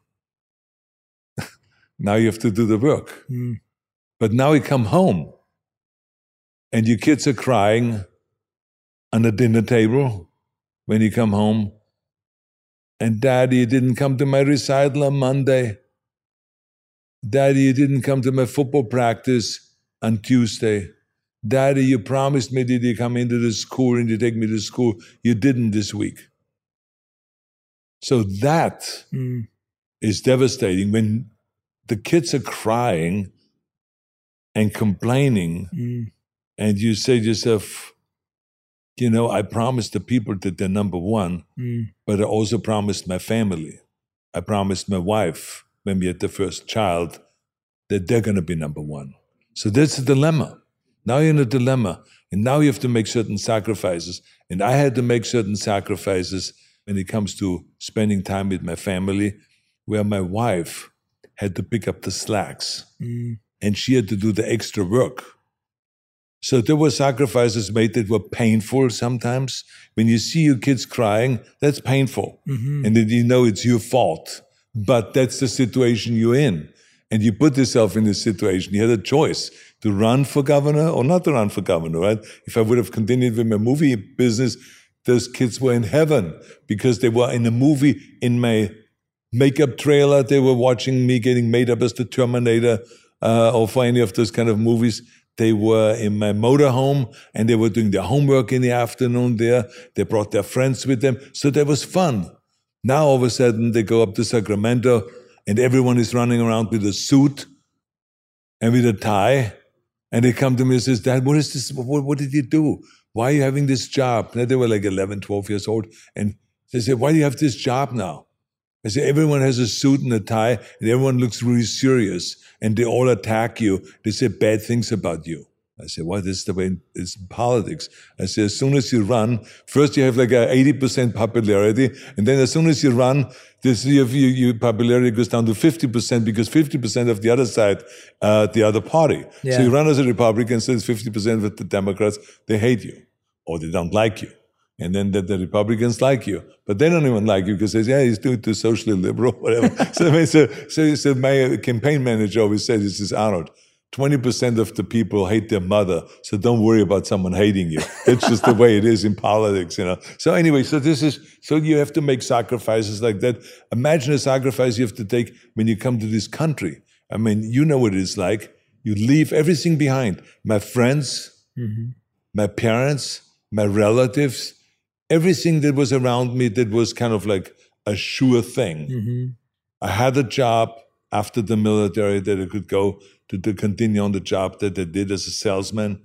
now you have to do the work. Mm. But now you come home and your kids are crying on the dinner table when you come home and Daddy, you didn't come to my recital on Monday. Daddy, you didn't come to my football practice on Tuesday. Daddy, you promised me that you come into the school and you take me to school. You didn't this week. So that mm. is devastating when the kids are crying and complaining, mm. and you say to yourself, you know, I promised the people that they're number one, mm. but I also promised my family. I promised my wife when we had the first child that they're going to be number one. So that's a dilemma. Now you're in a dilemma, and now you have to make certain sacrifices. And I had to make certain sacrifices when it comes to spending time with my family, where my wife had to pick up the slacks mm. and she had to do the extra work so there were sacrifices made that were painful sometimes. When you see your kids crying, that's painful. Mm-hmm. And then you know it's your fault. But that's the situation you're in. And you put yourself in this situation. You had a choice to run for governor or not to run for governor, right? If I would have continued with my movie business, those kids were in heaven because they were in a movie in my makeup trailer. They were watching me getting made up as the Terminator uh, or for any of those kind of movies. They were in my motorhome and they were doing their homework in the afternoon there. They brought their friends with them. So that was fun. Now all of a sudden they go up to Sacramento and everyone is running around with a suit and with a tie. And they come to me and says, Dad, what is this? What, what did you do? Why are you having this job? Now they were like 11, 12 years old. And they said, why do you have this job now? I say, everyone has a suit and a tie and everyone looks really serious and they all attack you. They say bad things about you. I say, well, this is the way it's politics. I say, as soon as you run, first you have like a 80% popularity, and then as soon as you run, this your, your popularity goes down to 50% because 50% of the other side, uh, the other party. Yeah. So you run as a Republican, so it's 50% of the Democrats, they hate you or they don't like you and then that the, Republicans like you, but they don't even like you because they say, yeah, he's doing too socially liberal, whatever. so, so, so, so, my campaign manager always says, this is Arnold, 20% of the people hate their mother, so don't worry about someone hating you. It's just the way it is in politics, you know. So anyway, so this is, so you have to make sacrifices like that. Imagine a sacrifice you have to take when you come to this country. I mean, you know what it is like. You leave everything behind. My friends, mm-hmm. my parents, my relatives, everything that was around me that was kind of like a sure thing. Mm-hmm. I had a job after the military that I could go to, to continue on the job that I did as a salesman.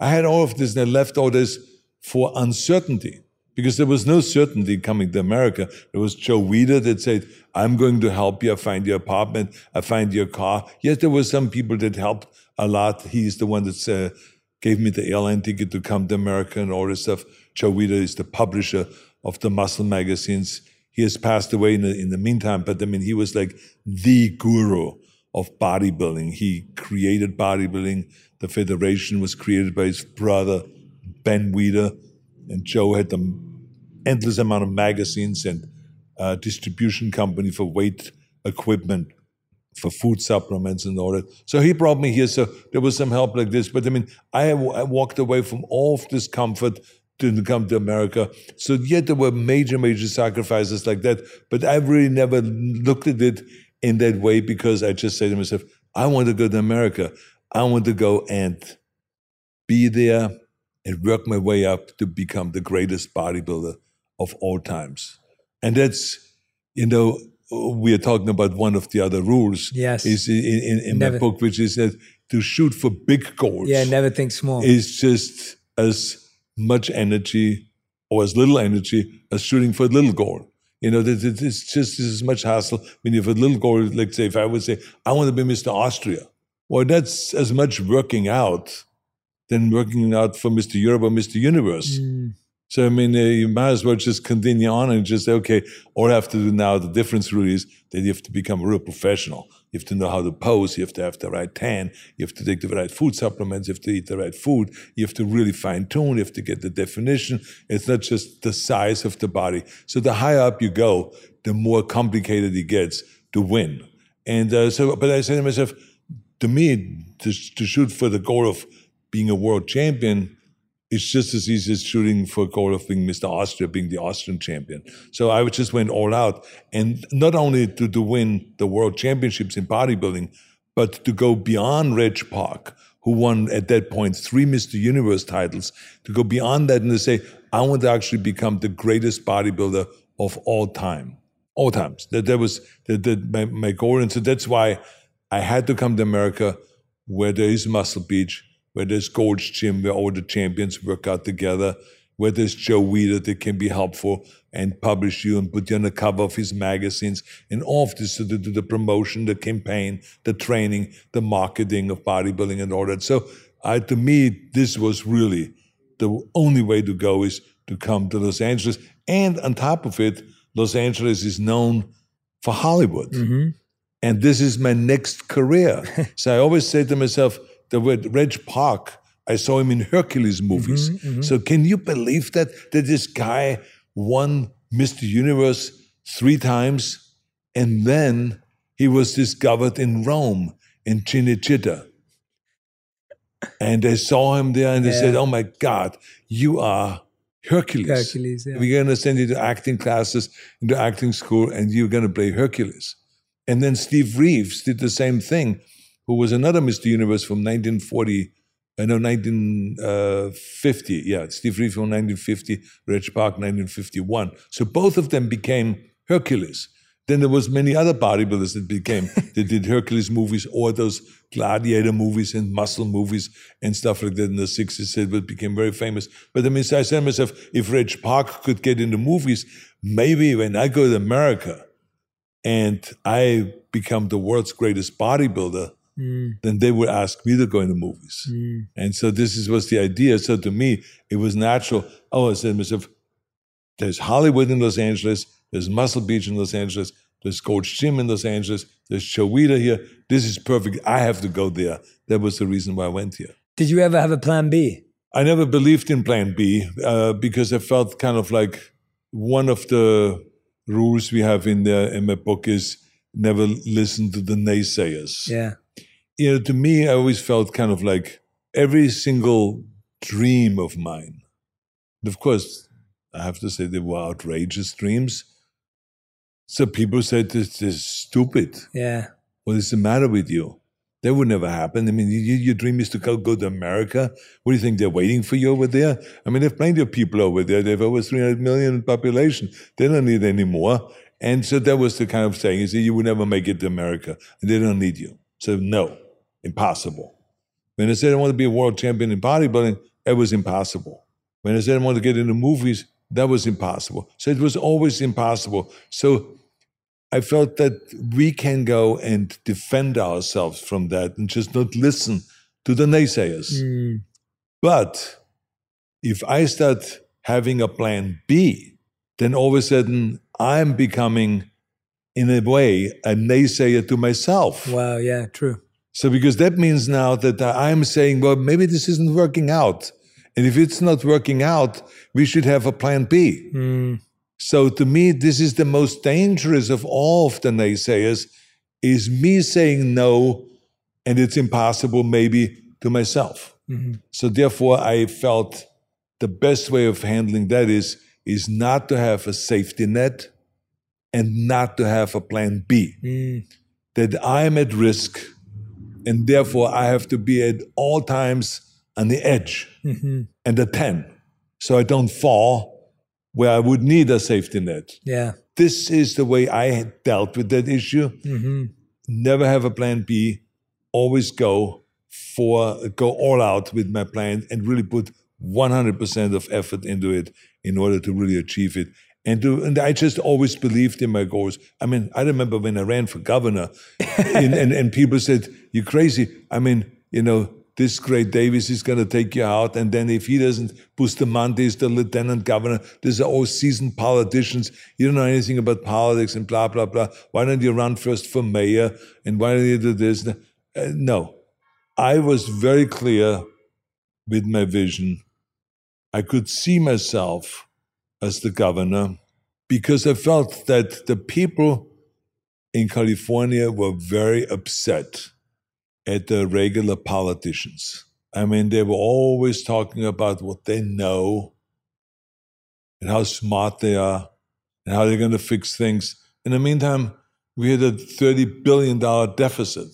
I had all of this and I left all this for uncertainty because there was no certainty coming to America. There was Joe Weider that said, I'm going to help you. I find your apartment. I find your car. Yes, there were some people that helped a lot. He's the one that uh, gave me the airline ticket to come to America and all this stuff. Joe Weider is the publisher of the muscle magazines. He has passed away in the, in the meantime, but I mean, he was like the guru of bodybuilding. He created bodybuilding. The federation was created by his brother, Ben Weider, and Joe had the endless amount of magazines and uh, distribution company for weight equipment for food supplements and all that. So he brought me here. So there was some help like this. But I mean, I, I walked away from all of this comfort to come to America. So yet there were major, major sacrifices like that. But I really never looked at it in that way because I just said to myself, I want to go to America. I want to go and be there and work my way up to become the greatest bodybuilder of all times. And that's, you know, we are talking about one of the other rules. Yes. Is in, in, in my book, which is that to shoot for big goals. Yeah, never think small. Is just as much energy or as little energy as shooting for a little goal. You know, it's just as much hassle. When you have a little goal, like say, if I would say, I want to be Mr. Austria, well, that's as much working out than working out for Mr. Europe or Mr. Universe. Mm. So, I mean, uh, you might as well just continue on and just say, okay, all I have to do now, the difference really is that you have to become a real professional. You have to know how to pose. You have to have the right tan. You have to take the right food supplements. You have to eat the right food. You have to really fine tune. You have to get the definition. It's not just the size of the body. So the higher up you go, the more complicated it gets to win. And uh, so, but I said to myself, to me, to, to shoot for the goal of being a world champion, it's just as easy as shooting for a goal of being Mr. Austria, being the Austrian champion. So I just went all out. And not only to, to win the world championships in bodybuilding, but to go beyond Reg Park, who won at that point three Mr. Universe titles, to go beyond that and to say, I want to actually become the greatest bodybuilder of all time. All times. That, that was that, that my, my goal. And so that's why I had to come to America where there is Muscle Beach where there's Gold's Gym, where all the champions work out together, where there's Joe Weider that can be helpful and publish you and put you on the cover of his magazines, and all of this to do the promotion, the campaign, the training, the marketing of bodybuilding and all that. So, I, to me, this was really the only way to go is to come to Los Angeles. And on top of it, Los Angeles is known for Hollywood. Mm-hmm. And this is my next career. so I always say to myself, the word Reg Park. I saw him in Hercules movies. Mm-hmm, mm-hmm. So can you believe that that this guy won Mr. Universe three times, and then he was discovered in Rome in Cinecittà. And they saw him there and they yeah. said, Oh my God, you are Hercules. Hercules, yeah. We're going to send you to acting classes, into acting school, and you're going to play Hercules. And then Steve Reeves did the same thing who was another Mr. Universe from 1940, uh, no, 1950. Yeah, Steve Reeves from 1950, Reg Park 1951. So both of them became Hercules. Then there was many other bodybuilders that became they did Hercules movies or those gladiator movies and muscle movies and stuff like that in the 60s that became very famous. But I mean, so I said to myself, if Reg Park could get into movies, maybe when I go to America and I become the world's greatest bodybuilder, Mm. then they would ask me to go into movies. Mm. And so this is, was the idea. So to me, it was natural. Oh, I said to myself, there's Hollywood in Los Angeles, there's Muscle Beach in Los Angeles, there's Gold's Gym in Los Angeles, there's Weider here. This is perfect. I have to go there. That was the reason why I went here. Did you ever have a plan B? I never believed in plan B uh, because I felt kind of like one of the rules we have in the in my book is never listen to the naysayers. Yeah you know, to me, I always felt kind of like every single dream of mine. And of course, I have to say they were outrageous dreams. So people said this, is stupid. Yeah. What is the matter with you? That would never happen. I mean, you, your dream is to go, go to America. What do you think they're waiting for you over there? I mean, there's plenty of people over there. They have over 300 million population. They don't need any more. And so that was the kind of saying, you see, you will never make it to America. And they don't need you. So no impossible. When I said I want to be a world champion in bodybuilding, it was impossible. When I said I want to get into movies, that was impossible. So it was always impossible. So I felt that we can go and defend ourselves from that and just not listen to the naysayers. Mm. But if I start having a plan B, then all of a sudden I'm becoming, in a way, a naysayer to myself. Wow, yeah, true. So, because that means now that I'm saying, well, maybe this isn't working out. And if it's not working out, we should have a plan B. Mm. So, to me, this is the most dangerous of all of the naysayers is me saying no, and it's impossible maybe to myself. Mm-hmm. So, therefore, I felt the best way of handling that is, is not to have a safety net and not to have a plan B. Mm. That I'm at risk and therefore I have to be at all times on the edge Mm-hmm. and a 10 so I don't fall where I would need a safety net. Yeah. This is the way I dealt with that issue. Mm-hmm. Never have a plan B, always go for go all out with my plan and really put 100% of effort into it in order to really achieve it. And, to, and I just always believed in my goals. I mean, I remember when I ran for governor, and, and, and people said, You're crazy. I mean, you know, this Gray Davis is going to take you out. And then if he doesn't, Bustamante is the lieutenant governor. These are all seasoned politicians. You don't know anything about politics and blah, blah, blah. Why don't you run first for mayor? And why don't you do this? Uh, no. I was very clear with my vision. I could see myself as the governor because I felt that the people in California were very upset at the regular politicians. I mean, they were always talking about what they know and how smart they are and how they're going to fix things. In the meantime, we had a $30 billion deficit.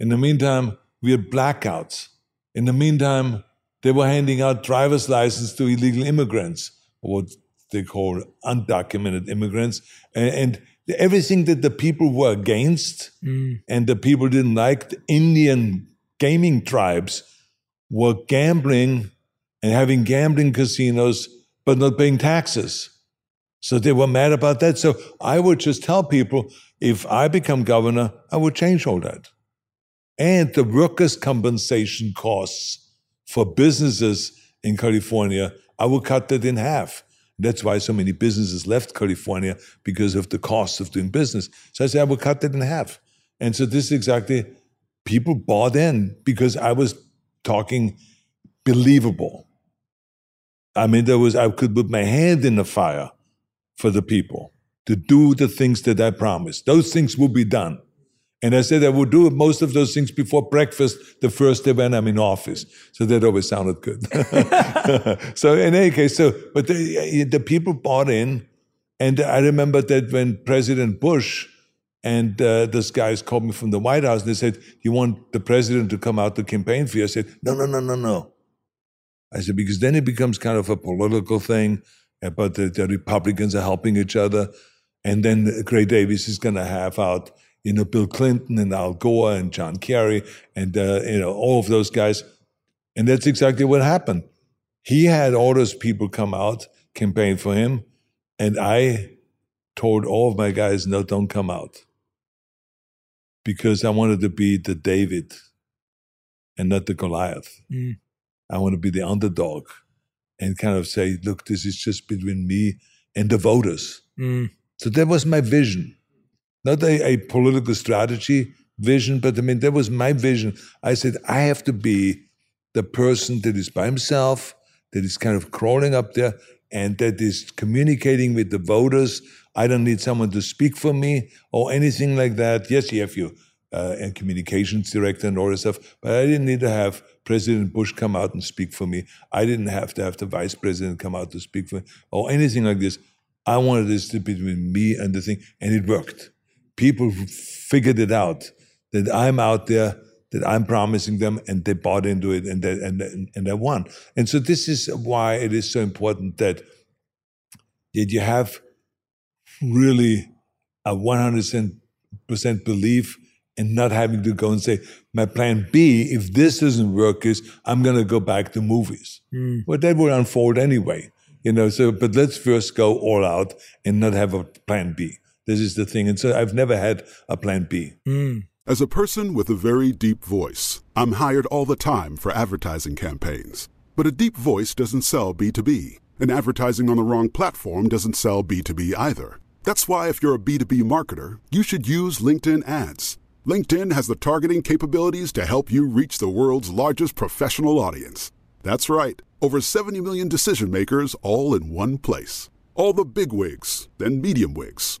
In the meantime, we had blackouts. In the meantime, they were handing out driver's license to illegal immigrants, what they call undocumented immigrants, and, and everything that the people were against mm. and the people didn't like, the Indian gaming tribes were gambling and having gambling casinos, but not paying taxes. So they were mad about that. So I would just tell people if I become governor, I would change all that. And the workers' compensation costs for businesses in California, I would cut that in half. That's why so many businesses left California because of the cost of doing business. So I said I would cut that in half. And so this is exactly people bought in because I was talking believable. I mean, there was I could put my hand in the fire for the people to do the things that I promised. Those things will be done. And I said I would do most of those things before breakfast the first day when I'm in office. So that always sounded good. so in any case, so but the, the people bought in, and I remember that when President Bush and uh, those guys called me from the White House and they said, "You want the president to come out to campaign for you?" I said, "No, no, no, no, no." I said because then it becomes kind of a political thing, but the, the Republicans are helping each other, and then Gray Davis is going to have out you know, Bill Clinton and Al Gore and John Kerry and, uh, you know, all of those guys. And that's exactly what happened. He had all those people come out, campaign for him. And I told all of my guys, no, don't come out. Because I wanted to be the David and not the Goliath. Mm. I want to be the underdog and kind of say, look, this is just between me and the voters. Mm. So that was my vision not a, a, political strategy vision, but I mean, that was my vision. I said, I have to be the person that is by himself, that is kind of crawling up there, and that is communicating with the voters. I don't need someone to speak for me or anything like that. Yes, you have your uh, and communications director and all this stuff, but I didn't need to have President Bush come out and speak for me. I didn't have to have the vice president come out to speak for me or anything like this. I wanted this to be between me and the thing, and it worked people figured it out that I'm out there, that I'm promising them, and they bought into it, and they, and and they won. And so this is why it is so important that that you have really a 100 percent belief and not having to go and say my plan B, if this doesn't work, is I'm going to go back to movies. Mm. Well, that will unfold anyway, you know. So, but let's first go all out and not have a plan B. This is the thing. And so I've never had a plan B. Mm. As a person with a very deep voice, I'm hired all the time for advertising campaigns. But a deep voice doesn't sell B2B, and advertising on the wrong platform doesn't sell B2B either. That's why, if you're a B2B marketer, you should use LinkedIn ads. LinkedIn has the targeting capabilities to help you reach the world's largest professional audience. That's right, over 70 million decision makers all in one place. All the big wigs, then medium wigs,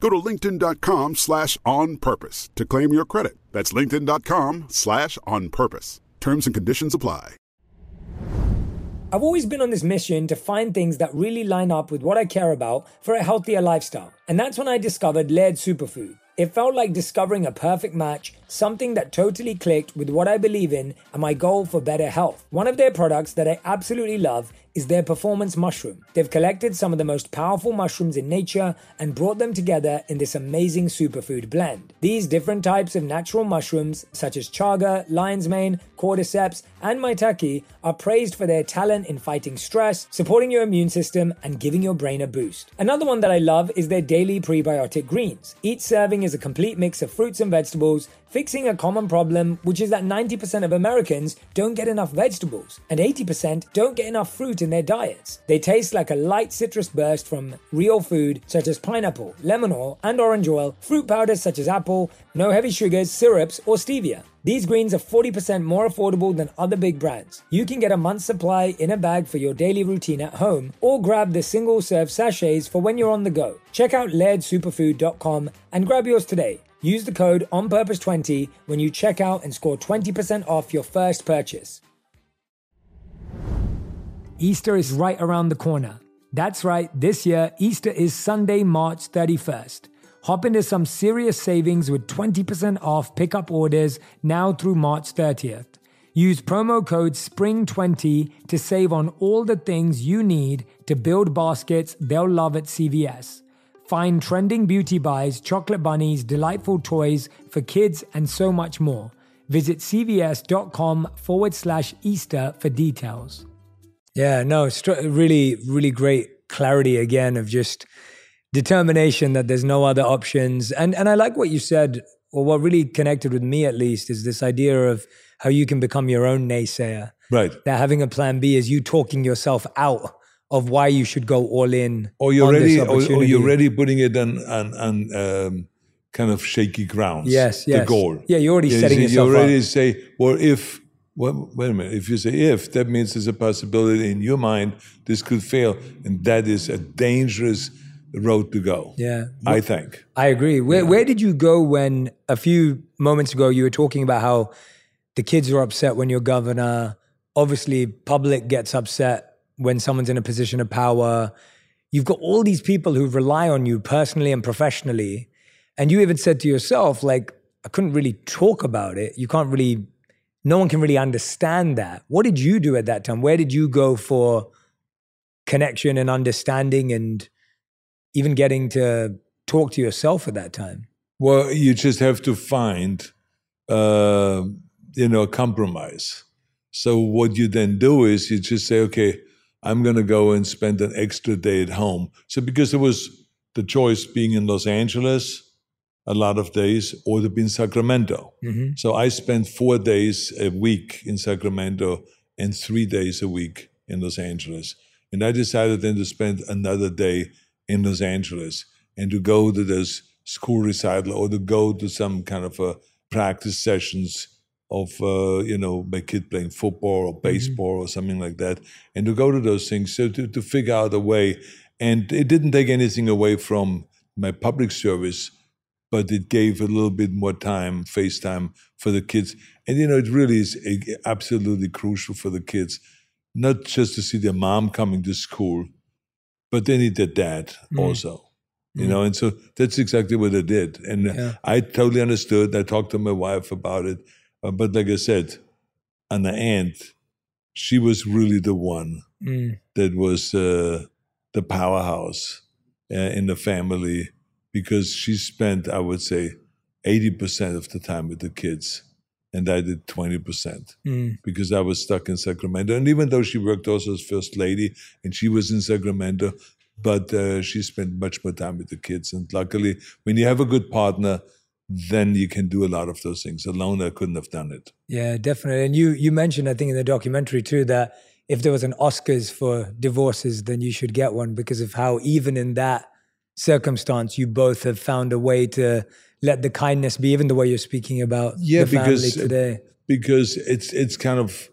Go to linkedin.com slash on purpose to claim your credit. That's linkedin.com slash on purpose. Terms and conditions apply. I've always been on this mission to find things that really line up with what I care about for a healthier lifestyle. And that's when I discovered Laird Superfood. It felt like discovering a perfect match, something that totally clicked with what I believe in and my goal for better health. One of their products that I absolutely love is their performance mushroom. They've collected some of the most powerful mushrooms in nature and brought them together in this amazing superfood blend. These different types of natural mushrooms, such as chaga, lion's mane, cordyceps, and maitake, are praised for their talent in fighting stress, supporting your immune system, and giving your brain a boost. Another one that I love is their daily prebiotic greens. Each serving is a complete mix of fruits and vegetables fixing a common problem, which is that 90% of Americans don't get enough vegetables and 80% don't get enough fruit in their diets. They taste like a light citrus burst from real food such as pineapple, lemon oil, and orange oil, fruit powders such as apple, no heavy sugars, syrups, or stevia. These greens are 40% more affordable than other big brands. You can get a month's supply in a bag for your daily routine at home or grab the single serve sachets for when you're on the go. Check out lairdsuperfood.com and grab yours today. Use the code ONPURPOSE20 when you check out and score 20% off your first purchase. Easter is right around the corner. That's right, this year, Easter is Sunday, March 31st. Hop into some serious savings with 20% off pickup orders now through March 30th. Use promo code SPRING20 to save on all the things you need to build baskets they'll love at CVS. Find trending beauty buys, chocolate bunnies, delightful toys for kids, and so much more. Visit cvs.com forward slash Easter for details. Yeah, no, really, really great clarity again of just determination that there's no other options. And and I like what you said, or what really connected with me at least, is this idea of how you can become your own naysayer. Right. That having a plan B is you talking yourself out of why you should go all in. Or you're ready, or, or, you're ready putting it on on, on um, kind of shaky grounds. Yes, yes. The goal. Yeah, you're already yeah, setting you yourself You're ready up. say, well, if well, wait a minute. If you say if, that means there's a possibility in your mind this could fail, and that is a dangerous road to go. Yeah, I think. I agree. Where yeah. where did you go when a few moments ago you were talking about how the kids are upset when you're governor? Obviously, public gets upset when someone's in a position of power. You've got all these people who rely on you personally and professionally. And you even said to yourself, like, I couldn't really talk about it. You can't really, no one can really understand that. What did you do at that time? Where did you go for connection and understanding and even getting to talk to yourself at that time? Well, you just have to find, uh, you know, a compromise. So what you then do is you just say, okay, I'm going to go and spend an extra day at home. So because there was the choice being in Los Angeles a lot of days or to be in Sacramento. Mm-hmm. So I spent four days a week in Sacramento and three days a week in Los Angeles. And I decided then to spend another day in Los Angeles and to go to this school recital or to go to some kind of a practice sessions of uh, you know my kid playing football or mm-hmm. baseball mm-hmm. or something like that, and to go to those things, so to, to figure out a way. And it didn't take anything away from my public service, but it gave a little bit more time, FaceTime for the kids. And you know, it really is absolutely crucial for the kids, not just to see their mom coming to school, but they need their dad mm-hmm. also you know and so that's exactly what i did and yeah. i totally understood i talked to my wife about it uh, but like I said, on the end, she was really the one Mm. that was uh, the powerhouse uh, in the family because she spent, I would say, 80% of the time with the kids, and I did 20% Mm. because I was stuck in Sacramento. And even though she worked also as first lady and she was in Sacramento, but uh, she spent much more time with the kids. And luckily, when you have a good partner, then you can do a lot of those things. Alone, I couldn't have done it. Yeah, definitely. And you you mentioned, I think, in the documentary too, that if there was an Oscars for divorces, then you should get one because of how even in that circumstance, you both have found a way to let the kindness be, even the way you're speaking about Yeah, the family because- today. because it's it's kind of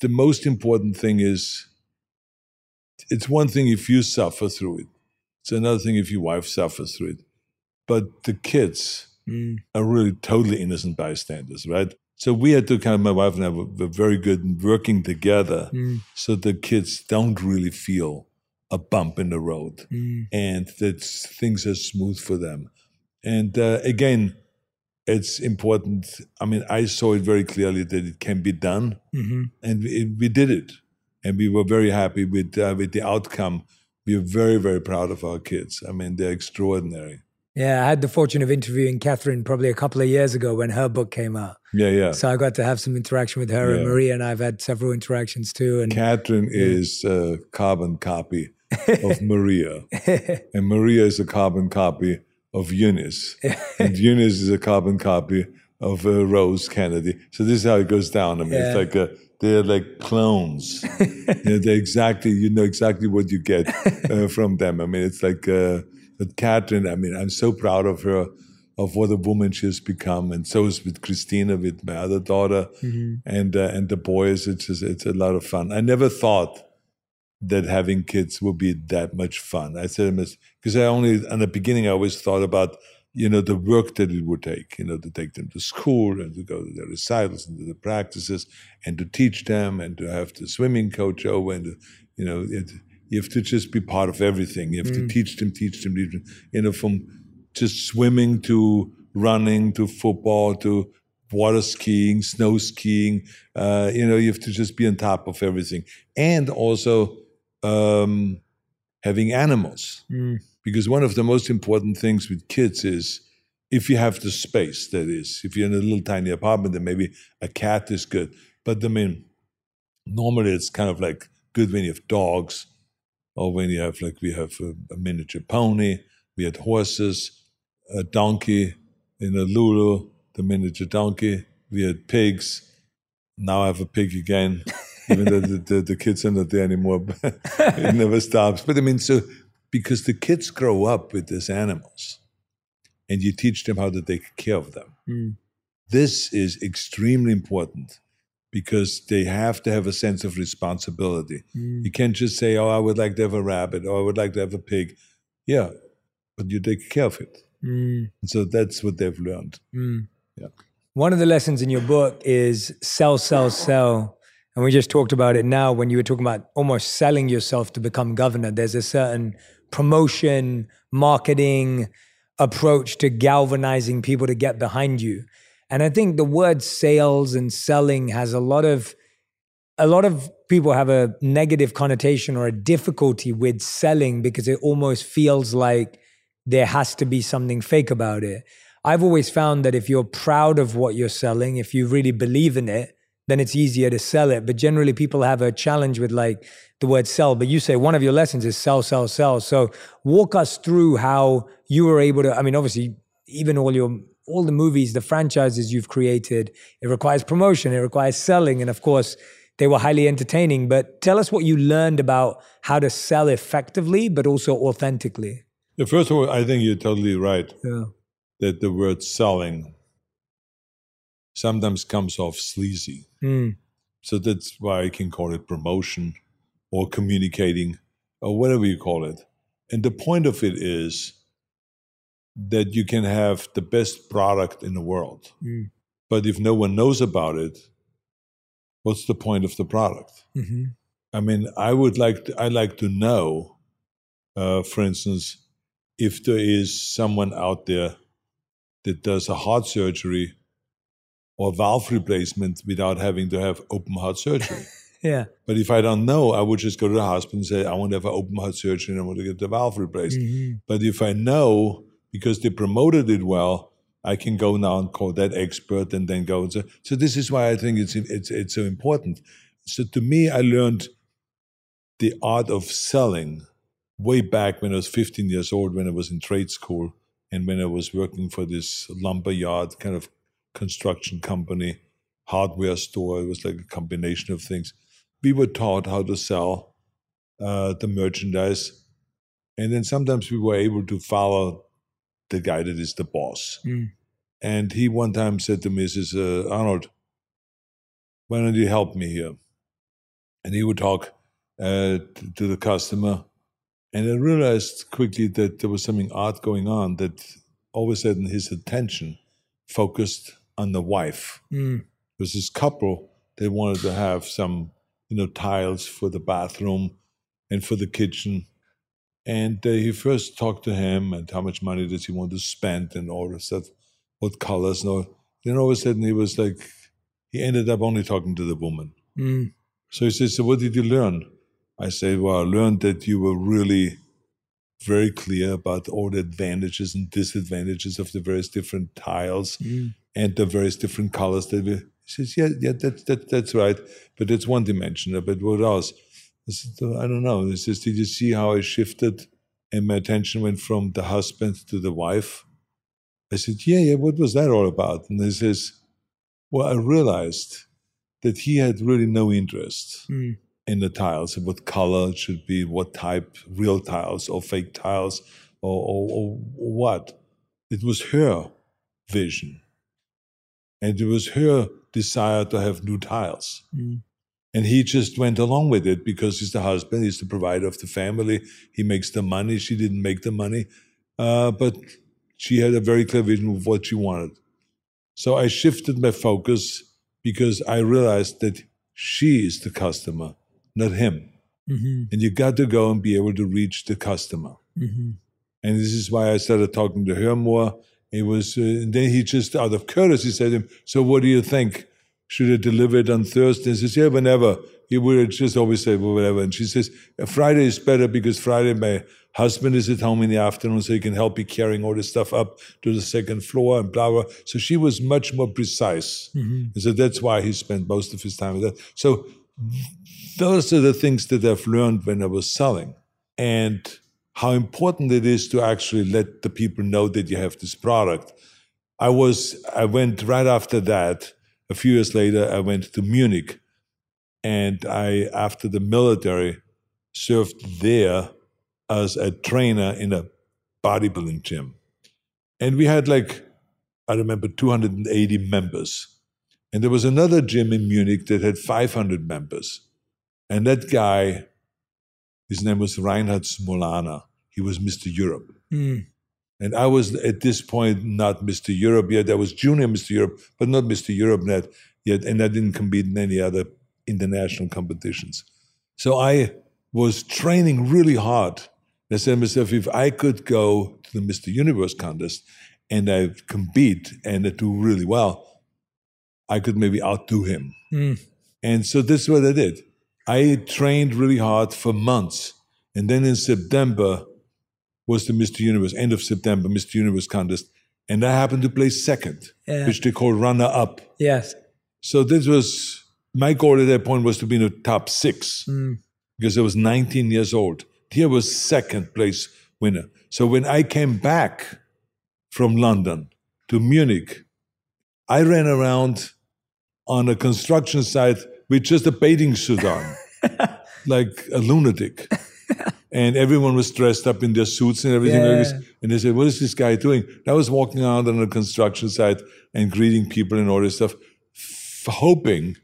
the most important thing is it's one thing if you suffer through it it's another thing if your wife suffers through it but the kids Mm. are really totally innocent bystanders right so we had to kind of my wife and i were, were very good in working together Mm. so the kids don't really feel a bump in the road Mm. and that things are smooth for them. And uh, again, it's important. I mean, I saw it very clearly that it can be done, hmm and we, we did it, and we were very happy with uh, with the outcome. We are very very proud of our kids. I mean, they're extraordinary. Yeah, I had the fortune of interviewing Katherine probably a couple of years ago when her book came out. Yeah, yeah. So I got to have some interaction with her and Maria, and I've had several interactions too. And Katherine is a carbon copy of Maria, and Maria is a carbon copy of Eunice, and Eunice is a carbon copy of uh, Rose Kennedy. So this is how it goes down. I mean, it's like a, they're like clones. you know, they're exactly you know exactly what you get uh, from them. I mean, it's like uh, but Katherine. I mean, I'm so proud of her. Of what a woman she has become, and so is with Christina, with my other daughter, and uh, and the boys. It's just it's a lot of fun. I never thought that having kids would be that much fun. I said because I only in the beginning I always thought about you know the work that it would take, you know, to take them to school and to go to the recitals and to the practices and to teach them and to have the swimming coach over and to, you know it, you have to just be part of everything. You have to teach them, teach them, teach them, you know, from just swimming to running to football to water skiing, snow skiing. Uh, you know, you have to just be on top of everything, and also um, having animals. Mm. Because one of the most important things with kids is if you have the space. That is, if you're in a little tiny apartment, then maybe a cat is good. But I mean, normally it's kind of like good when you have dogs, or when you have like we have a, a miniature pony. We had horses, a donkey in a Lulu, the miniature donkey. We had pigs. Now I have a pig again, even though the, the, the kids are not there anymore. But it never stops. But I mean, so because the kids grow up with these animals and you teach them how to take care of them. Mm. This is extremely important because they have to have a sense of responsibility. Mm. You can't just say, Oh, I would like to have a rabbit or I would like to have a pig. Yeah, but you take care of it. Mm. And so that's what they've learned. Mm. Yeah. One of the lessons in your book is sell, sell, sell. And we just talked about it now when you were talking about almost selling yourself to become governor. There's a certain promotion, marketing approach to galvanizing people to get behind you. And I think the word sales and selling has a lot of a lot of people have a negative connotation or a difficulty with selling because it almost feels like there has to be something fake about it. I've always found that if you're proud of what you're selling, if you really believe in it, then it's easier to sell it. But generally, people have a challenge with like the word sell. But you say one of your lessons is sell, sell, sell. So walk us through how you were able to. I mean, obviously, even all your all the movies, the franchises you've created, it requires promotion, it requires selling, and of course, they were highly entertaining. But tell us what you learned about how to sell effectively, but also authentically. Yeah, first of all, I think you're totally right Yeah. that the word selling sometimes comes off sleazy. Mm. So that's why I can call it promotion or communicating or whatever you call it. And the point of it is that you can have the best product in the world. Mm. But if no one knows about it, what's the point of the product? hmm I mean, I would like to, I like to know, uh, for instance, if there is someone out there that does a heart surgery or valve replacement without having to have open heart surgery. Yeah. But if I don't know, I would just go to the hospital and say, I want to have an open heart surgery and I want to get the valve replaced. But if I know, because they promoted it well, I can go now and call that expert and then go. So, so this is why I think it's, it's, it's so important. So to me, I learned the art of selling way back when I was 15 years old, when I was in trade school and when I was working for this lumber yard kind of construction company, hardware store. It was like a combination of things. We were taught how to sell uh, the merchandise. And then sometimes we were able to follow the guy that is the boss. Mm. And he one time said to me, he says, uh, Arnold, why don't you help me here? And he would talk uh, to the customer. And I realized quickly that there was something odd going on, that all of a sudden his attention focused on the wife. Mm. There was this couple, they wanted to have some, you know, tiles for the bathroom and for the kitchen. And uh, he first talked to him and how much money does he want to spend and all this stuff, what colors and all. Then all of a sudden he was like, he ended up only talking to the woman. Mm. So he says, So what did you learn? I said, Well, I learned that you were really very clear about all the advantages and disadvantages of the various different tiles and the various different colors that we. He says, Yeah, yeah, that, that, that's right. But it's one dimension. But what else? I said, "Oh, I don't know. He says, Did you see how I shifted and my attention went from the husband to the wife? I said, Yeah, yeah, what was that all about? And he says, Well, I realized that he had really no interest Mm. in the tiles, and what color it should be, what type, real tiles or fake tiles, or, or, or what. It was her vision. And it was her desire to have new tiles. Mm. And he just went along with it because he's the husband, he's the provider of the family, he makes the money. She didn't make the money, uh, but she had a very clear vision of what she wanted. So I shifted my focus because I realized that she is the customer, not him. hmm And you got to go and be able to reach the customer. hmm And this is why I started talking to her more. It was, uh, and then he just out of courtesy said to him, "So what do you think? Should I deliver it on Thursday?" And says, "Yeah, whenever." He would just always say, "Well, whatever." And she says, "Friday is better because Friday my husband is at home in the afternoon, so he can help me carrying all this stuff up to the second floor and blah blah." So she was much more precise, and so that's why he spent most of his time with that. So those are the things that I've learned when I was selling, and how important it is to actually let the people know that you have this product. I was, I went right after that, a few years later, I went to Munich and I, after the military, served there as a trainer in a bodybuilding gym. And we had like, I remember 280 members. And there was another gym in Munich that had 500 members. And that guy, his name was Reinhard Smolana. He was Mr. Europe. Mm. And I was at this point not Mr. Europe yet. I was junior Mr. Europe, but not Mr. Europe net yet. And I didn't compete in any other international competitions. So I was training really hard. I said to myself, if I could go to the Mr. Universe contest and I compete and I do really well, I could maybe outdo him. Mm. And so this is what I did. I trained really hard for months. And then in September was the Mr. Universe, end of September, Mr. Universe contest. And I happened to place second, Yeah. which they call runner up. Yes. So this was my goal at that point was to be in the top six Mm. because I was 19 years old. Here was second place winner. So when I came back from London to Munich, I ran around on a construction site with just a bathing suit on, like a lunatic. And everyone was dressed up in their suits and everything like this. And they said, What is this guy doing? And I was walking around on a construction site and greeting people and all this stuff, f- hoping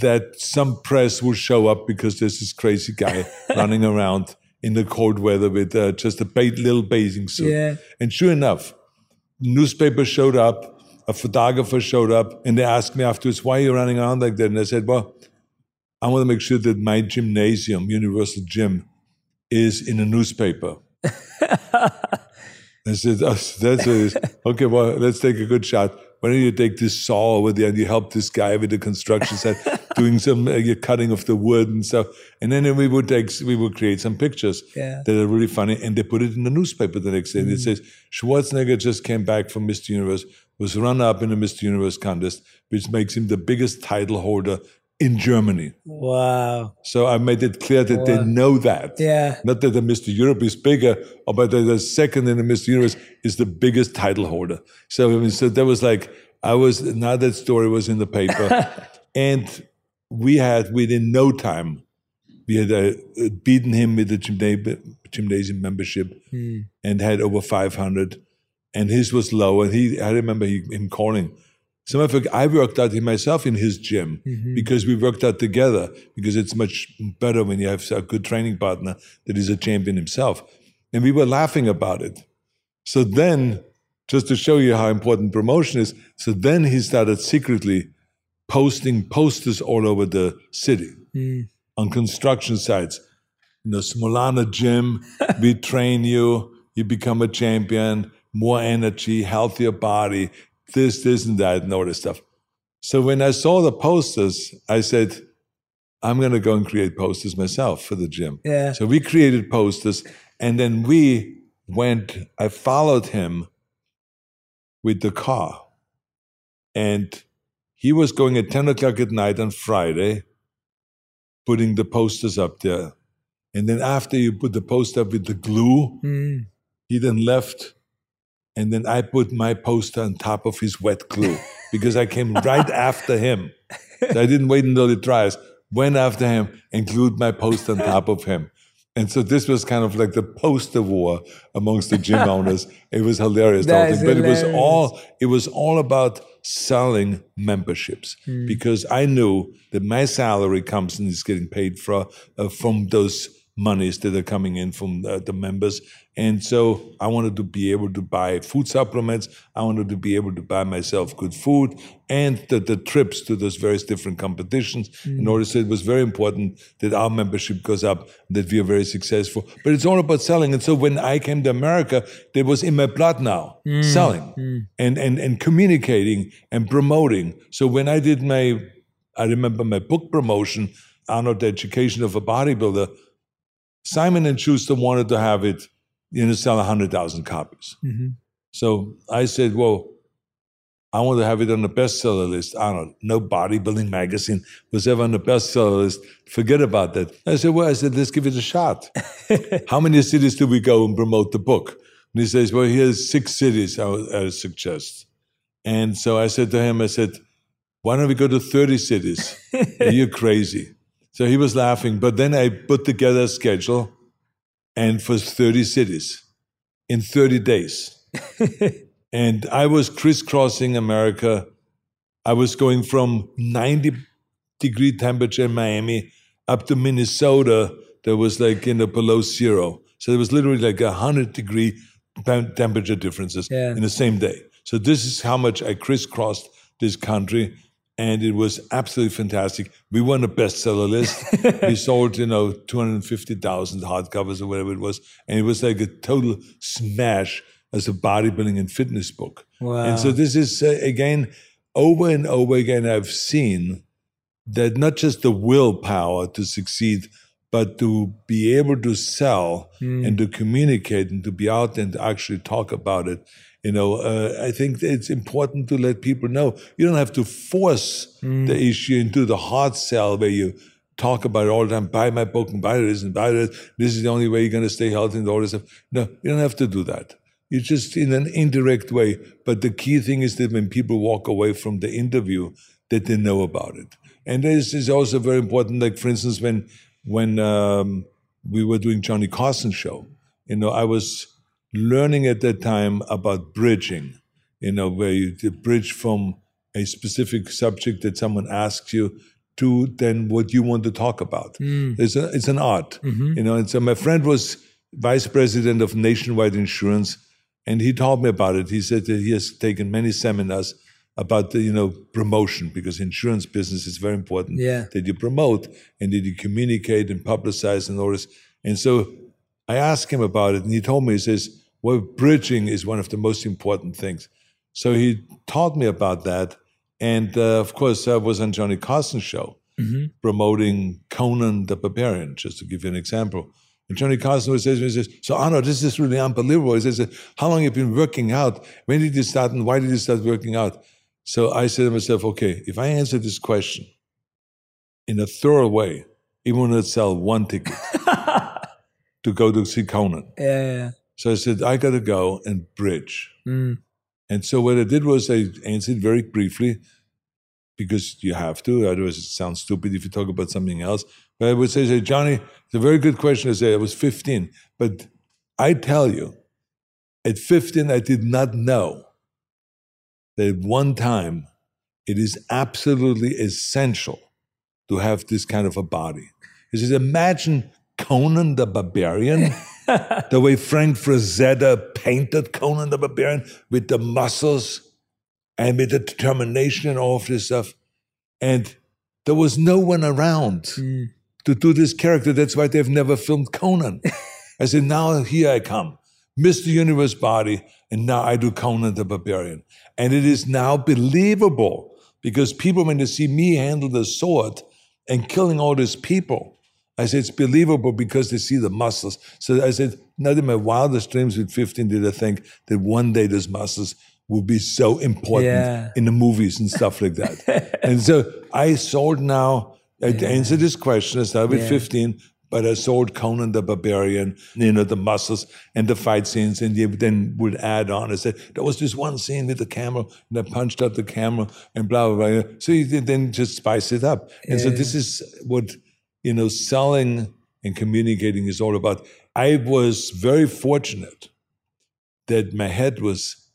that some press will show up because there's this crazy guy running around in the cold weather with uh, just a little bathing suit. Yeah. And sure enough, newspaper showed up, a photographer showed up, and they asked me afterwards, why are you running around like that? And I said, well, I want to make sure that my gymnasium, Universal Gym, is in a newspaper. I said, "Oh, that's what it is. Okay, well, let's take a good shot. why don't you take this saw over there and you help this guy with the construction site doing some uh, cutting of the wood and stuff. And then we would take, we would create some pictures Yeah. that are really funny, and they put it in the newspaper the next day. And it says Schwarzenegger just came back from Mr. Universe, was runner up in the Mr. Universe contest, which makes him the biggest title holder in Germany. Wow. So I made it clear that they know that. Yeah. Not that the Mr. Europe is bigger, or but that the second in the Mr. Universe is the biggest title holder. So I mean, so that was like I was now that story was in the paper, and we had within no time we had uh, beaten him with the gymna- gymnasium membership and had over 500 and his was low and he i remember he, him calling some of i worked out myself in his gym mm-hmm. because we worked out together because it's much better when you have a good training partner that is a champion himself. And we were laughing about it. So then just to show you how important promotion is so then he started secretly posting posters all over the city mm. on construction sites. You know, Smolana Gym, we train you, you become a champion, more energy, healthier body, this, this, and that, and all this stuff. So when I saw the posters, I said, I'm going to go and create posters myself for the gym. Yeah. So we created posters, and then we went, I followed him with the car. And he was going at 10 o'clock at night on Friday, putting the posters up there. And then after you put the poster up with the glue, Mm. he then left. And then I put my poster on top of his wet glue because I came right after him. So I didn't wait until it dries. Went after him and glued my poster on top of him. And so this was kind of like the poster war amongst the gym owners. It was hilarious, the whole That is thing. but it was all it was all about selling memberships because I knew that my salary comes and is getting paid for uh, from those monies that are coming in from uh, the members. And so I wanted to be able to buy food supplements. I wanted to be able to buy myself good food and the, the trips to those various different competitions. In mm. order, so it was very important that our membership goes up, that we are very successful. But it's all about selling. And so when I came to America, that was in my blood now, mm. selling mm. and, and, and communicating and promoting. So when I did my, I remember my book promotion, Arnold, the Education of a Bodybuilder, Simon and Schuster wanted to have it, you know, sell 100,000 copies. Mm-hmm. So I said, well, I want to have it on the bestseller list. I don't know. no bodybuilding magazine was ever on the bestseller list. Forget about that. I said, well, I said, let's give it a shot. How many cities do we go and promote the book? And he says, well, here's six cities I would, I would suggest. And so I said to him, I said, why don't we go to 30 cities? You're crazy. So he was laughing. But then I put together a schedule and for 30 cities in 30 days. and I was crisscrossing America. I was going from 90 degree temperature in Miami up to Minnesota that was like you know below zero. So there was literally like a hundred degree temperature differences Yeah. in the same day. So this is how much I crisscrossed this country, and it was absolutely fantastic. We won a bestseller list. we sold you know two hundred fifty thousand hardcovers or whatever it was, and it was like a total smash as a bodybuilding and fitness book. Wow. And so this is uh, again over and over again. I've seen that not just the willpower to succeed, but to be able to sell and to communicate and to be out and to actually talk about it. You know, uh, I think it's important to let people know you don't have to force the issue into the hard sell where you talk about it all the time. Buy my book and buy this and buy this. This is the only way you're going to stay healthy and all this stuff. No, you don't have to do that. You just in an indirect way. But the key thing is that when people walk away from the interview, that they know about it. And this is also very important. Like for instance, when when um, we were doing Johnny Carson show, you know, I was learning at that time about bridging. You know, where you bridge from a specific subject that someone asks you to then what you want to talk about. Mm. It's a, it's an art, mm-hmm. you know. And so my friend was vice president of Nationwide Insurance, and he told me about it. He said that he has taken many seminars about the you know promotion because insurance business is very important Yeah. that you promote and that you communicate and publicize and all this. And so I asked him about it, and he told me he says, "Well, bridging is one of the most important things." So he taught me about that. And uh, of course, I was on Johnny Carson's show promoting Conan the Barbarian, just to give you an example. And Johnny Carson always says, to me, he says, So, Arno, this is really unbelievable. He says, How long have you been working out? When did you start and why did you start working out? So I said to myself, Okay, if I answer this question in a thorough way, even when I sell one ticket to go to see Conan. Yeah, yeah. So I said, I got to go and bridge. Mm. And so what I did was I answered very briefly because you have to, otherwise it sounds stupid if you talk about something else. But I would say, say Johnny, it's a very good question. I say I was 15, but I tell you, at 15, I did not know that at one time it is absolutely essential to have this kind of a body. He says, imagine Conan the Barbarian, the way Frank Frazetta painted Conan the Barbarian with the muscles and with the determination and all of this stuff. And there was no one around hmm. to do this character. That's why they've never filmed Conan. I said, now here I come, Mr. Universe body, and now I do Conan the Barbarian. And it is now believable because people, when they see me handle the sword and killing all these people, I said, it's believable because they see the muscles. So I said, not in my wildest dreams with 15 did I think that one day those muscles would be so important Yeah. in the movies and stuff like that. and so I sold now, I answered this question, I started with Yeah. 15, but I sold Conan the Barbarian, you know, the muscles and the fight scenes, and then would add on. I said, there was this one scene with the camera, and I punched out the camera, and blah, blah, blah. So you then just spice it up. And so this is what, you know, selling and communicating is all about. I was very fortunate that my head was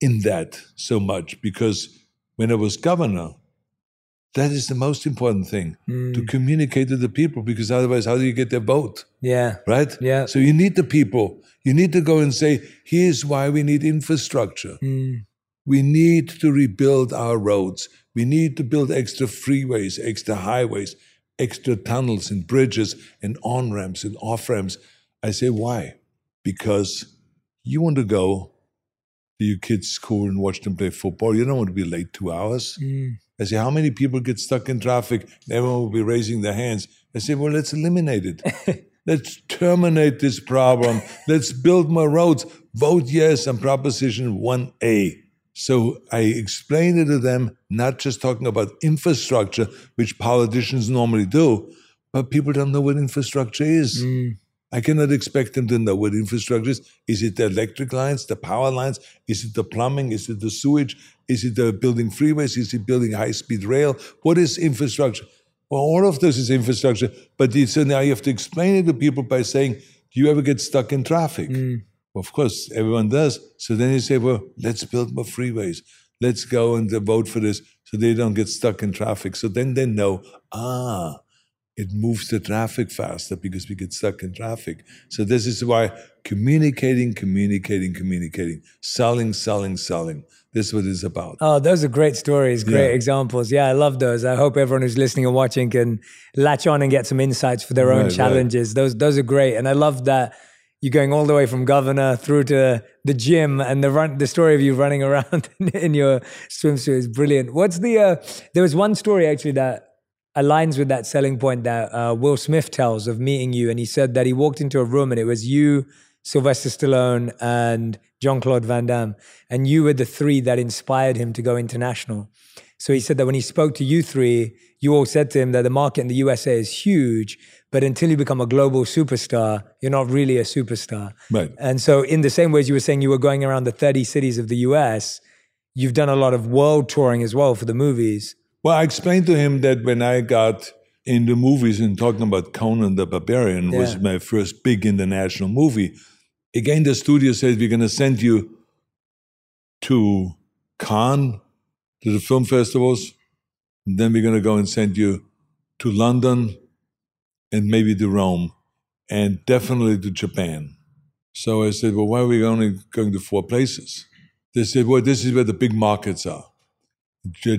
in that so much because when I was governor, that is the most important thing hmm. to communicate to the people because otherwise, how do you get their vote? Yeah. Right? Yeah. So you need the people. You need to go and say, here's why we need infrastructure. Hmm. We need to rebuild our roads. We need to build extra freeways, extra highways, extra tunnels and bridges and on ramps and off ramps. I say, why? Because you want to go to your kids' school and watch them play football. You don't want to be late two hours. Mm. I say, how many people get stuck in traffic? Everyone will be raising their hands. I say, well, let's eliminate it. let's terminate this problem. Let's build more roads. Vote yes on Proposition 1A. So I explained it to them, not just talking about infrastructure, which politicians normally do, but people don't know what infrastructure is. Mm. I cannot expect them to know what infrastructure is. Is it the electric lines, the power lines? Is it the plumbing? Is it the sewage? Is it the building freeways? Is it building high speed rail? What is infrastructure? Well, all of this is infrastructure, but so now you have to explain it to people by saying, Do you ever get stuck in traffic? Well, of course, everyone does. So then you say, Well, let's build more freeways. Let's go and uh, vote for this so they don't get stuck in traffic. So then they know, ah, it moves the traffic faster because we get stuck in traffic. So this is why communicating, communicating, communicating, selling, selling, selling. This is what it's about. Oh, those are great stories, great Yeah. examples. Yeah, I love those. I hope everyone who's listening and watching can latch on and get some insights for their own Right, right. challenges. Those those are great, and I love that you're going all the way from governor through to the gym, and the run the story of you running around in, your swimsuit is brilliant. What's the? Uh, there was one story actually that aligns with that selling point that uh, Will Smith tells of meeting you, and he said that he walked into a room and it was you. Sylvester Stallone and Jean Claude Van Damme. And you were the three that inspired him to go international. So he said that when he spoke to you three, you all said to him that the market in the USA is huge, but until you become a global superstar, you're not really a superstar. Right. And so, in the same way as you were saying you were going around the 30 cities of the US, you've done a lot of world touring as well for the movies. Well, I explained to him that when I got in the movies and talking about Conan the Barbarian was my first big international movie. Again, the studio said, We're going to send you to Cannes, to the film festivals, and then we're going to go and send you to London and maybe to Rome and definitely to Japan. So I said, Well, why are we only going to four places? They said, Well, this is where the big markets are.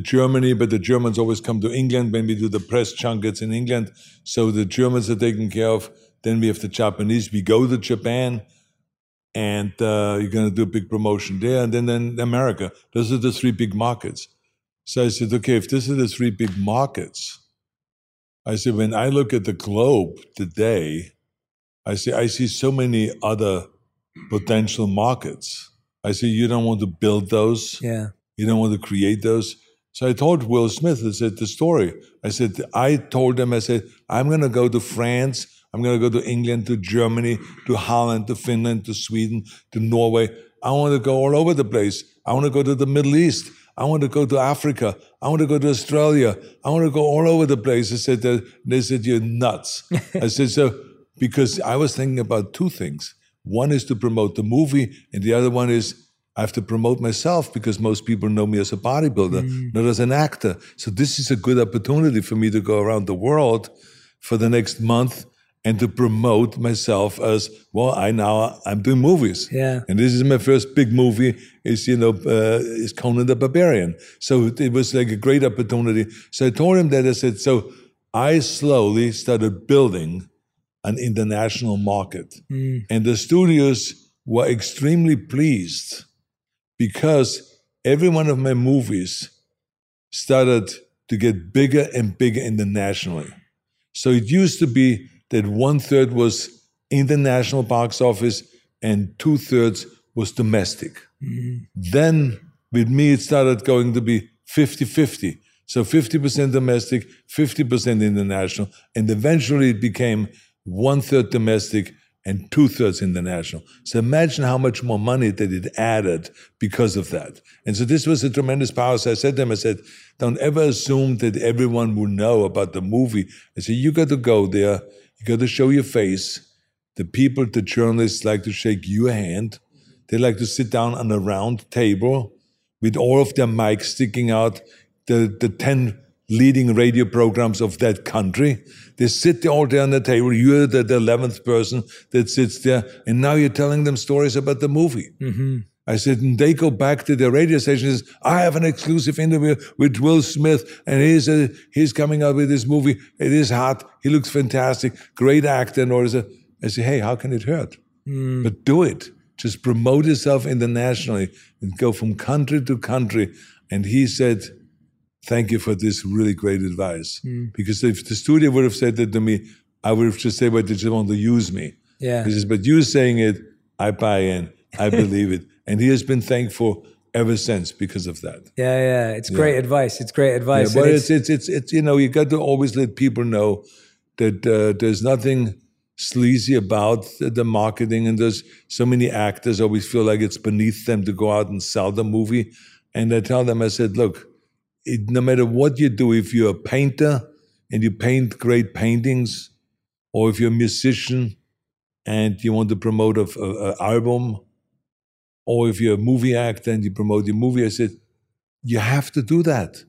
Germany, but the Germans always come to England when we do the press junkets in England. So the Germans are taken care of. Then we have the Japanese. We go to Japan. and uh, you're going to do a big promotion there, and then then America. Those are the three big markets. So I said, okay, if this are the three big markets, I said, when I look at the globe today, I say I see so many other potential markets. I say you don't want to build those. Yeah. You don't want to create those. So I told Will Smith, I said, the story. I said, I told him, I said, I'm going to go to France. I'm going to go to England, to Germany, to Holland, to Finland, to Sweden, to Norway. I want to go all over the place. I want to go to the Middle East. I want to go to Africa. I want to go to Australia. I want to go all over the place. I said, they said, you're nuts. I said, so, because I was thinking about two things. One is to promote the movie, and the other one is I have to promote myself because most people know me as a bodybuilder, mm. not as an actor. So this is a good opportunity for me to go around the world for the next month and to promote myself as well. I now I'm doing movies, yeah, and this is my first big movie. Is you know uh, is Conan the Barbarian. So it was like a great opportunity. So I told him that I said so. I slowly started building an international market, mm. and the studios were extremely pleased because every one of my movies started to get bigger and bigger internationally. So it used to be that one third was international box office and two thirds was domestic. Mm-hmm. Then with me, it started going to be 50 50. So 50% domestic, 50% international. And eventually it became one third domestic, and two thirds international. So imagine how much more money that it added because of that. And so this was a tremendous power. So I said to them, I said, don't ever assume that everyone will know about the movie. I said, you got to go there. You got to show your face. The people, the journalists like to shake your hand. They like to sit down on a round table with all of their mics sticking out, the, the 10 leading radio programs of that country. They sit all there on the table. You're the, 11th person that sits there. And now you're telling them stories about the movie. Mm-hmm. I said, and they go back to their radio stations. I have an exclusive interview with Will Smith, and he's a, he's coming out with this movie. It is hot. He looks fantastic. Great actor. And all this. I say, hey, how can it hurt? Mm. But do it. Just promote yourself internationally and go from country to country. And he said, thank you for this really great advice. Mm. Because if the studio would have said that to me, I would have just said, well, they just want to use me. Yeah. He says, but you saying it, I buy in, I believe it. And he has been thankful ever since because of that. Yeah, yeah. It's great advice. It's great advice. Yeah, but it's, it's, it's, it's, you know, you got to always let people know that uh, there's nothing sleazy about the marketing and there's so many actors always feel like it's beneath them to go out and sell the movie. And I tell them, I said, look, it, no matter what you do, if you're a painter and you paint great paintings, or if you're a musician and you want to promote an album, or if you're a movie actor and you promote your movie, I said, you have to do that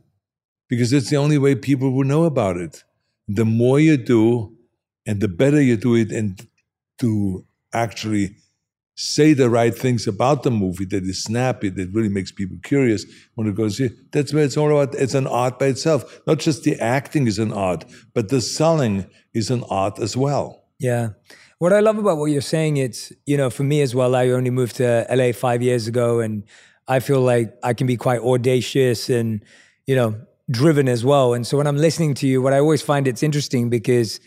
because it's the only way people will know about it. The more you do, and the better you do it, and to actually say the right things about the movie that is snappy, that really makes people curious when it goes here. That's where it's all about. It's an art by itself. Not just the acting is an art, but the selling is an art as well. Yeah. What I love about what you're saying, it's, you know, for me as well, I only moved to LA five years ago and I feel like I can be quite audacious and, you know, driven as well. And so when I'm listening to you, what I always find it's interesting because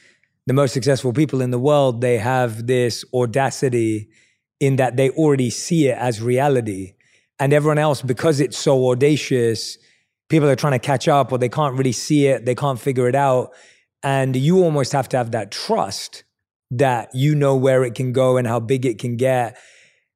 the most successful people in the world, they have this audacity in that they already see it as reality. And everyone else, because it's so audacious, people are trying to catch up or they can't really see it, they can't figure it out. And you almost have to have that trust that you know where it can go and how big it can get.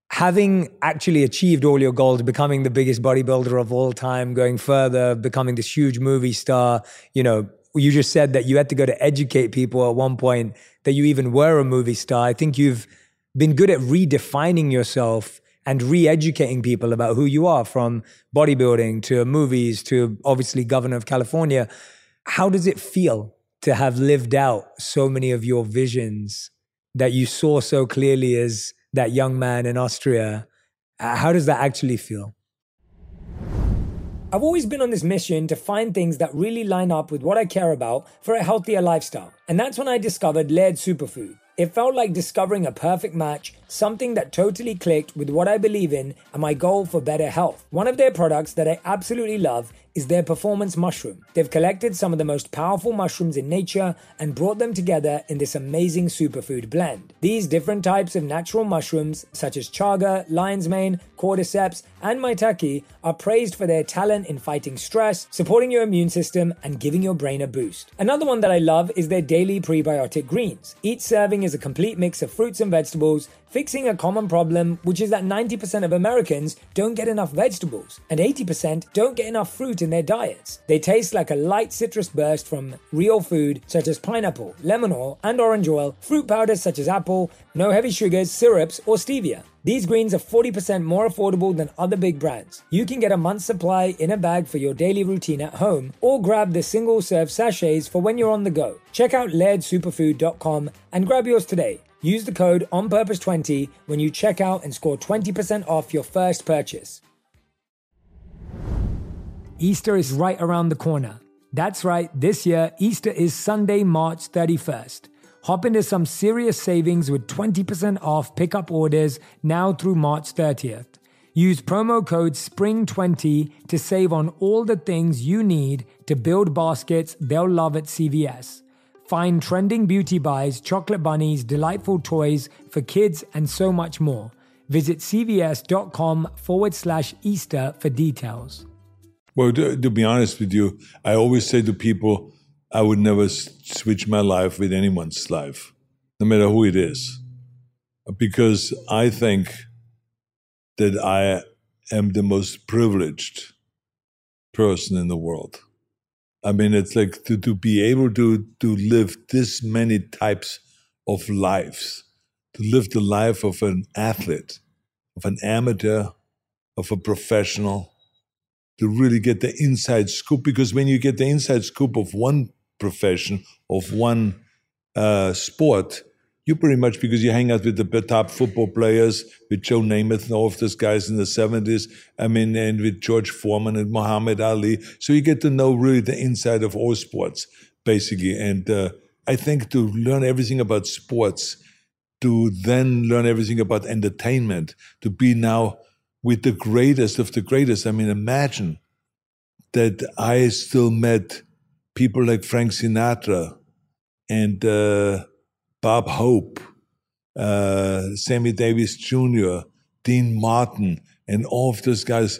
Having actually achieved all your goals, becoming the biggest bodybuilder of all time, going further, becoming this huge movie star, you know, you just said that you had to go to educate people at one point that you even were a movie star. I think you've been good at redefining yourself and re-educating people about who you are from bodybuilding to movies to obviously governor of california how does it feel to have lived out so many of your visions that you saw so clearly as that young man in austria uh, how does that actually feel I've always been on this mission to find things that really line up with what I care about for a healthier lifestyle. And that's when I discovered Laird Superfood. It felt like discovering a perfect match, something that totally clicked with what I believe in and my goal for better health. One of their products that I absolutely love is their performance mushroom. They've collected some of the most powerful mushrooms in nature and brought them together in this amazing superfood blend. These different types of natural mushrooms, such as chaga, lion's mane, cordyceps, and maitake, are praised for their talent in fighting stress, supporting your immune system, and giving your brain a boost. Another one that I love is their daily prebiotic greens. Each serving is a complete mix of fruits and vegetables, fixing a common problem, which is that 90% of Americans don't get enough vegetables, and 80% don't get enough fruit in their diets. They taste like a light citrus burst from real food, such as pineapple, lemon oil, and orange oil, fruit powders such as apple, no heavy sugars, syrups, or stevia. These greens are 40% more affordable than other big brands. You can get a month's supply in a bag for your daily routine at home, or grab the single serve sachets for when you're on the go. Check out lairdsuperfood.com and grab yours today. Use the code ONPURPOSE20 when you check out and score 20% off your first purchase. Easter is right around the corner. That's right, this year, Easter is Sunday, March 31st. Hop into some serious savings with 20% off pickup orders now through March 30th. Use promo code SPRING20 to save on all the things you need to build baskets they'll love at CVS. Find trending beauty buys, chocolate bunnies, delightful toys for kids, and so much more. Visit cvs.com forward slash Easter for details. Well, to, to, be honest with you, I always say to people, I would never switch my life with anyone's life, no matter who it is, because I think that I am the most privileged person in the world. I mean, it's like to, to be able to, to live this many types of lives, to live the life of an athlete, of an amateur, of a professional, to really get the inside scoop. Because when you get the inside scoop of one profession, of one uh, sport, you pretty much because you hang out with the top football players, with Joe Namath and all of those guys in the 70s, I mean, and with George Foreman and Muhammad Ali. So you get to know really the inside of all sports, basically. And uh, I think to learn everything about sports, to then learn everything about entertainment, to be now with the greatest of the greatest. I mean, imagine that I still met people like Frank Sinatra and, uh, Bob Hope, uh, Sammy Davis Jr., Dean Martin, and all of those guys.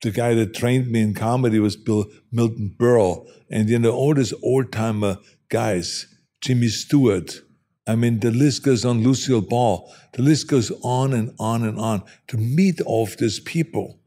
The guy that trained me in comedy was Bill Milton Berle, and you know all these old timer guys, Jimmy Stewart. I mean, the list goes on. Lucille Ball. The list goes on and on and on. To meet all of these people,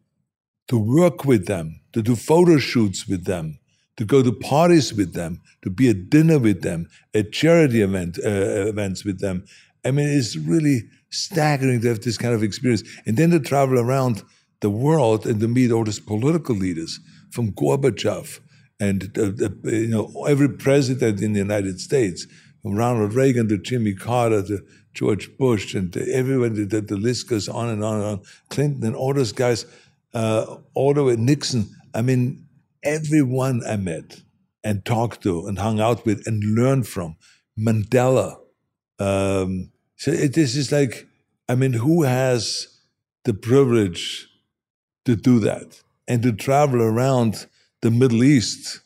to work with them, to do photo shoots with them, to go to parties with them, to be at dinner with them, at charity event, uh, events with them. I mean, it's really staggering to have this kind of experience. And then to travel around the world and to meet all these political leaders from Gorbachev and uh, uh, you know every president in the United States, from Ronald Reagan to Jimmy Carter to George Bush and everyone. The, the list goes on and on and on. Clinton and all those guys, uh, all the way Nixon. I mean, everyone I met and talked to and hung out with and learned from. Mandela. Um, so it, this is like, I mean, who has the privilege to do that and to travel around the Middle East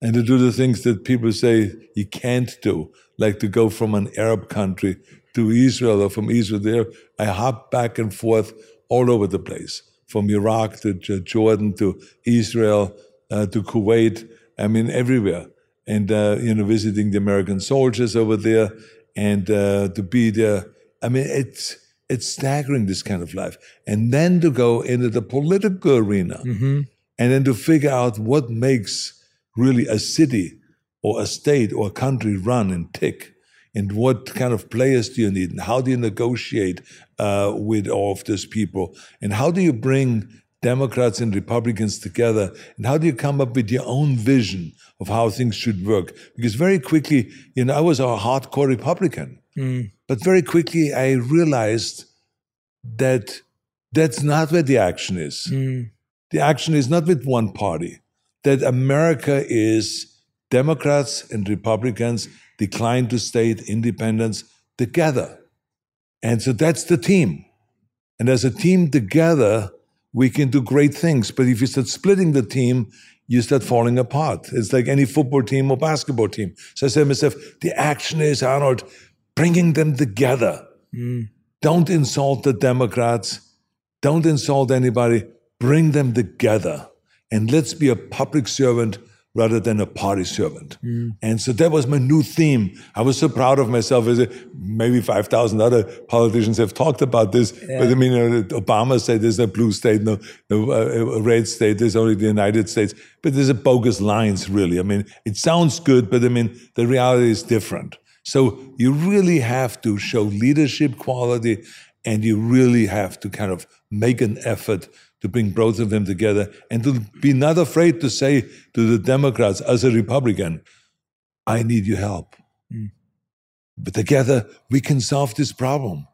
and to do the things that people say you can't do, like to go from an Arab country to Israel or from Israel there. I hop back and forth all over the place, from Iraq to Jordan to Israel uh, to Kuwait. I mean, everywhere. And, uh, you know, visiting the American soldiers over there and uh, to be there. I mean, it's, it's staggering, this kind of life. And then to go into the political arena mm-hmm. and then to figure out what makes really a city or a state or a country run and tick and what kind of players do you need and how do you negotiate uh, with all of those people and how do you bring Democrats and Republicans together? And how do you come up with your own vision of how things should work? Because very quickly, you know, I was a hardcore Republican, mm. but very quickly I realized that that's not where the action is. Mm. The action is not with one party, that America is Democrats and Republicans decline to state independence together. And so that's the team. And as a team together, we can do great things. But if you start splitting the team, you start falling apart. It's like any football team or basketball team. So I said to myself, the action is, Arnold, bringing them together. Mm. Don't insult the Democrats. Don't insult anybody. Bring them together. And let's be a public servant rather than a party servant. Mm. And so that was my new theme. I was so proud of myself. As maybe 5,000 other politicians have talked about this. Yeah. But I mean, Obama said there's a blue state, no, no uh, red state, there's only the United States. But there's a bogus lines, really. I mean, it sounds good, but I mean, the reality is different. So you really have to show leadership quality and you really have to kind of make an effort to bring both of them together and to be not afraid to say to the Democrats as a Republican, I need your help. Mm. But together we can solve this problem.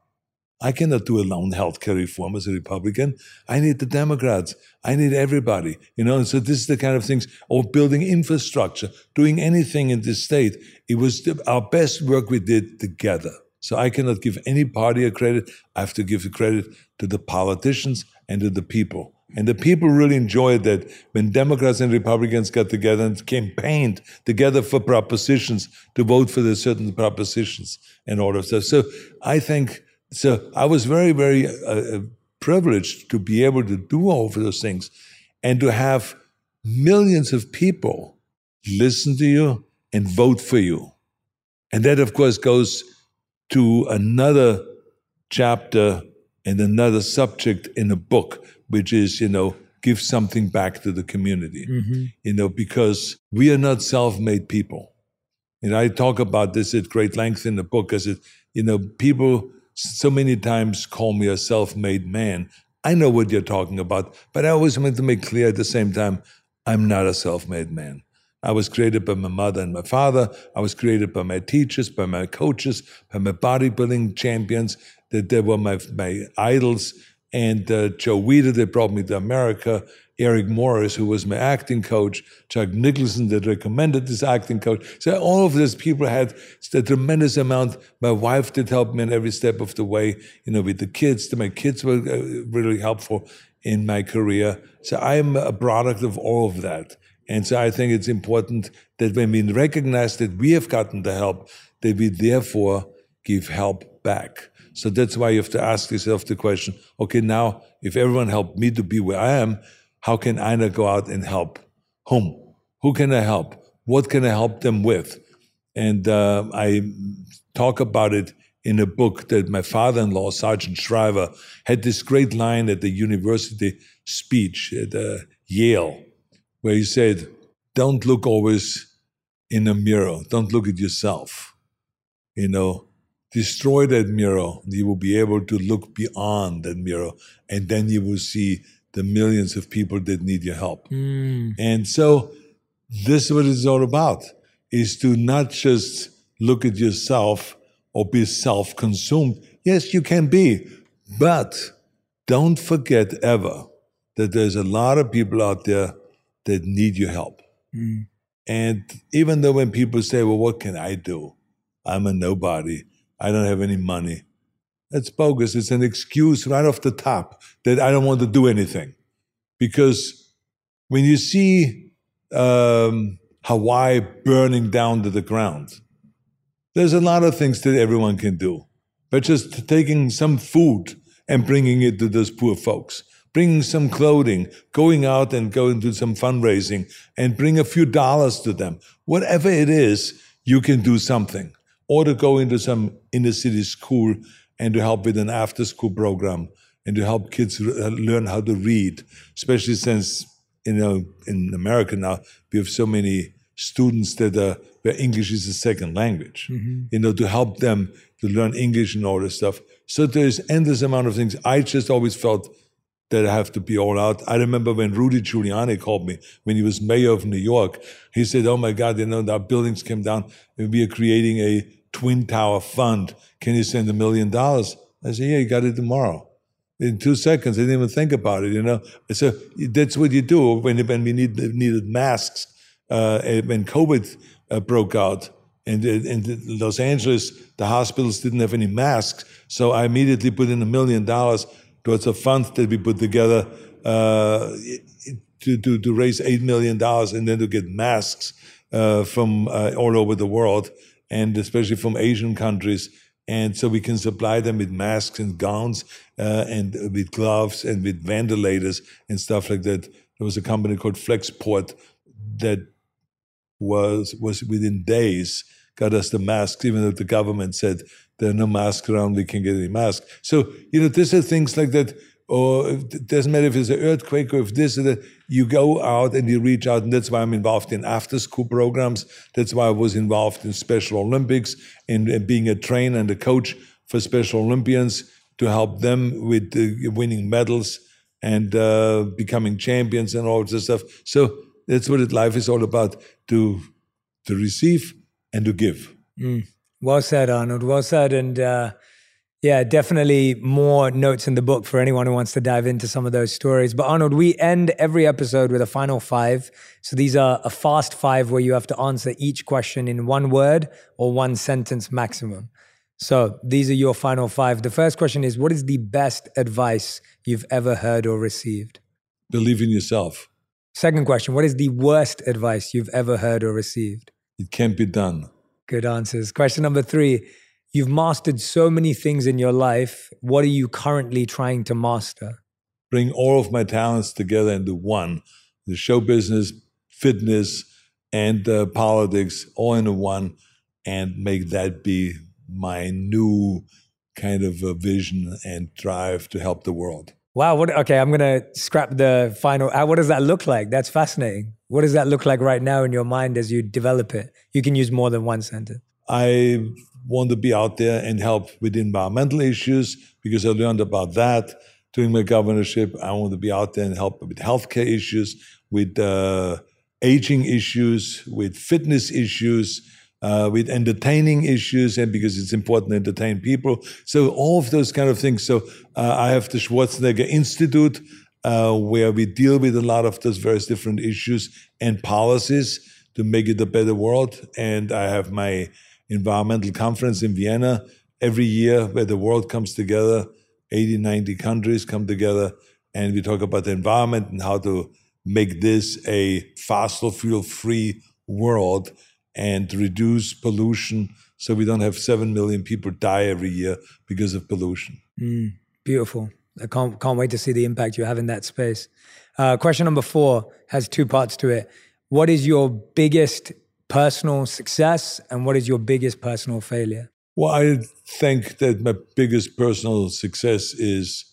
I cannot do a alone healthcare reform as a Republican. I need the Democrats. I need everybody, you know. And so this is the kind of things, or building infrastructure, doing anything in this state. It was the, our best work we did together. So I cannot give any party a credit. I have to give the credit to the politicians and to the people. And the people really enjoyed that when Democrats and Republicans got together and campaigned together for propositions to vote for the certain propositions and all of stuff. So I think, so I was very, very uh, uh, privileged to be able to do all of those things and to have millions of people listen to you and vote for you. And that, of course, goes to another chapter and another subject in a book, which is, you know, give something back to the community, mm-hmm. you know, because we are not self made people. And I talk about this at great length in the book as it, you know, people so many times call me a self made man. I know what you're talking about, but I always want to make clear at the same time, I'm not a self made man. I was created by my mother and my father. I was created by my teachers, by my coaches, by my bodybuilding champions that they were my, my idols. And uh, Joe Weider, that brought me to America. Eric Morris, who was my acting coach, Jack Nicholson, that recommended this acting coach. So all of these people had a tremendous amount. My wife did help me in every step of the way, you know, with the kids. My kids were uh, really helpful in my career. So I'm a product of all of that. And so I think it's important that when we recognize that we have gotten the help, that we therefore give help back. So that's why you have to ask yourself the question okay, now, if everyone helped me to be where I am, how can I not go out and help? Whom? Who can I help? What can I help them with? And uh, I talk about it in a book that my father in law, Sargent Shriver, had this great line at the university speech at uh, Yale, where he said, Don't look always in a mirror, don't look at yourself. You know, destroy that mirror, you will be able to look beyond that mirror, and then you will see the millions of people that need your help. Mm. And so, this is what it's all about: is to not just look at yourself or be self-consumed. Yes, you can be, but don't forget ever that there's a lot of people out there that need your help. Mm. And even though when people say, "Well, what can I do?" I'm a nobody I don't have any money. That's bogus. It's an excuse right off the top that I don't want to do anything. Because when you see um, Hawaii burning down to the ground, there's a lot of things that everyone can do. But just taking some food and bringing it to those poor folks, bringing some clothing, going out and going to some fundraising and bring a few dollars to them. Whatever it is, you can do something or to go into some inner city school and to help with an after school program and to help kids uh, learn how to read, especially since you know in America now we have so many students that are where English is a second language. Mm-hmm. You know, to help them to learn English and all this stuff. So there's endless amount of things. I just always felt that have to be all out. I remember when Rudy Giuliani called me when he was mayor of New York. He said, "Oh my God, you know, our buildings came down, and we are creating a twin tower fund. Can you send a million dollars?" I said, "Yeah, you got it tomorrow." In two seconds, I didn't even think about it. You know, so that's what you do when when we need, needed masks uh, when COVID uh, broke out. And in Los Angeles, the hospitals didn't have any masks. So I immediately put in a million dollars towards a fund that we put together uh, to, to, to raise $8 million and then to get masks uh, from uh, all over the world and especially from Asian countries. And so we can supply them with masks and gowns uh, and with gloves and with ventilators and stuff like that. There was a company called Flexport that was was within days got us the masks, even though the government said there are no masks around, we can get any masks. So, you know, these are things like that, or it doesn't matter if it's an earthquake or if this or that, you go out and you reach out, and that's why I'm involved in after school programs. That's why I was involved in Special Olympics and, and being a trainer and a coach for Special Olympians to help them with uh, winning medals and uh, becoming champions and all this stuff. So that's what life is all about to to receive and to give. Mm. Well said, Arnold. Well said. And uh, yeah, definitely more notes in the book for anyone who wants to dive into some of those stories. But Arnold, we end every episode with a final five. So these are a fast five where you have to answer each question in one word or one sentence maximum. So these are your final five. The first question is What is the best advice you've ever heard or received? Believe in yourself. Second question What is the worst advice you've ever heard or received? It can't be done. Good answers. Question number three You've mastered so many things in your life. What are you currently trying to master? Bring all of my talents together into one the show business, fitness, and uh, politics all into one and make that be my new kind of a vision and drive to help the world. Wow. What, okay, I'm gonna scrap the final. Uh, what does that look like? That's fascinating. What does that look like right now in your mind as you develop it? You can use more than one sentence. I want to be out there and help with environmental issues because I learned about that during my governorship. I want to be out there and help with healthcare issues, with uh, aging issues, with fitness issues uh, with entertaining issues and because it's important to entertain people. So all of those kind of things. So uh, I have the Schwarzenegger Institute uh, where we deal with a lot of those various different issues and policies to make it a better world. And I have my environmental conference in Vienna every year where the world comes together. 80, 90 countries come together and we talk about the environment and how to make this a fossil fuel free world and reduce pollution so we don't have 7 million people die every year because of pollution. Mm, beautiful. I can't, can't wait to see the impact you have in that space. Uh, question number four has two parts to it. What is your biggest personal success and what is your biggest personal failure? Well, I think that my biggest personal success is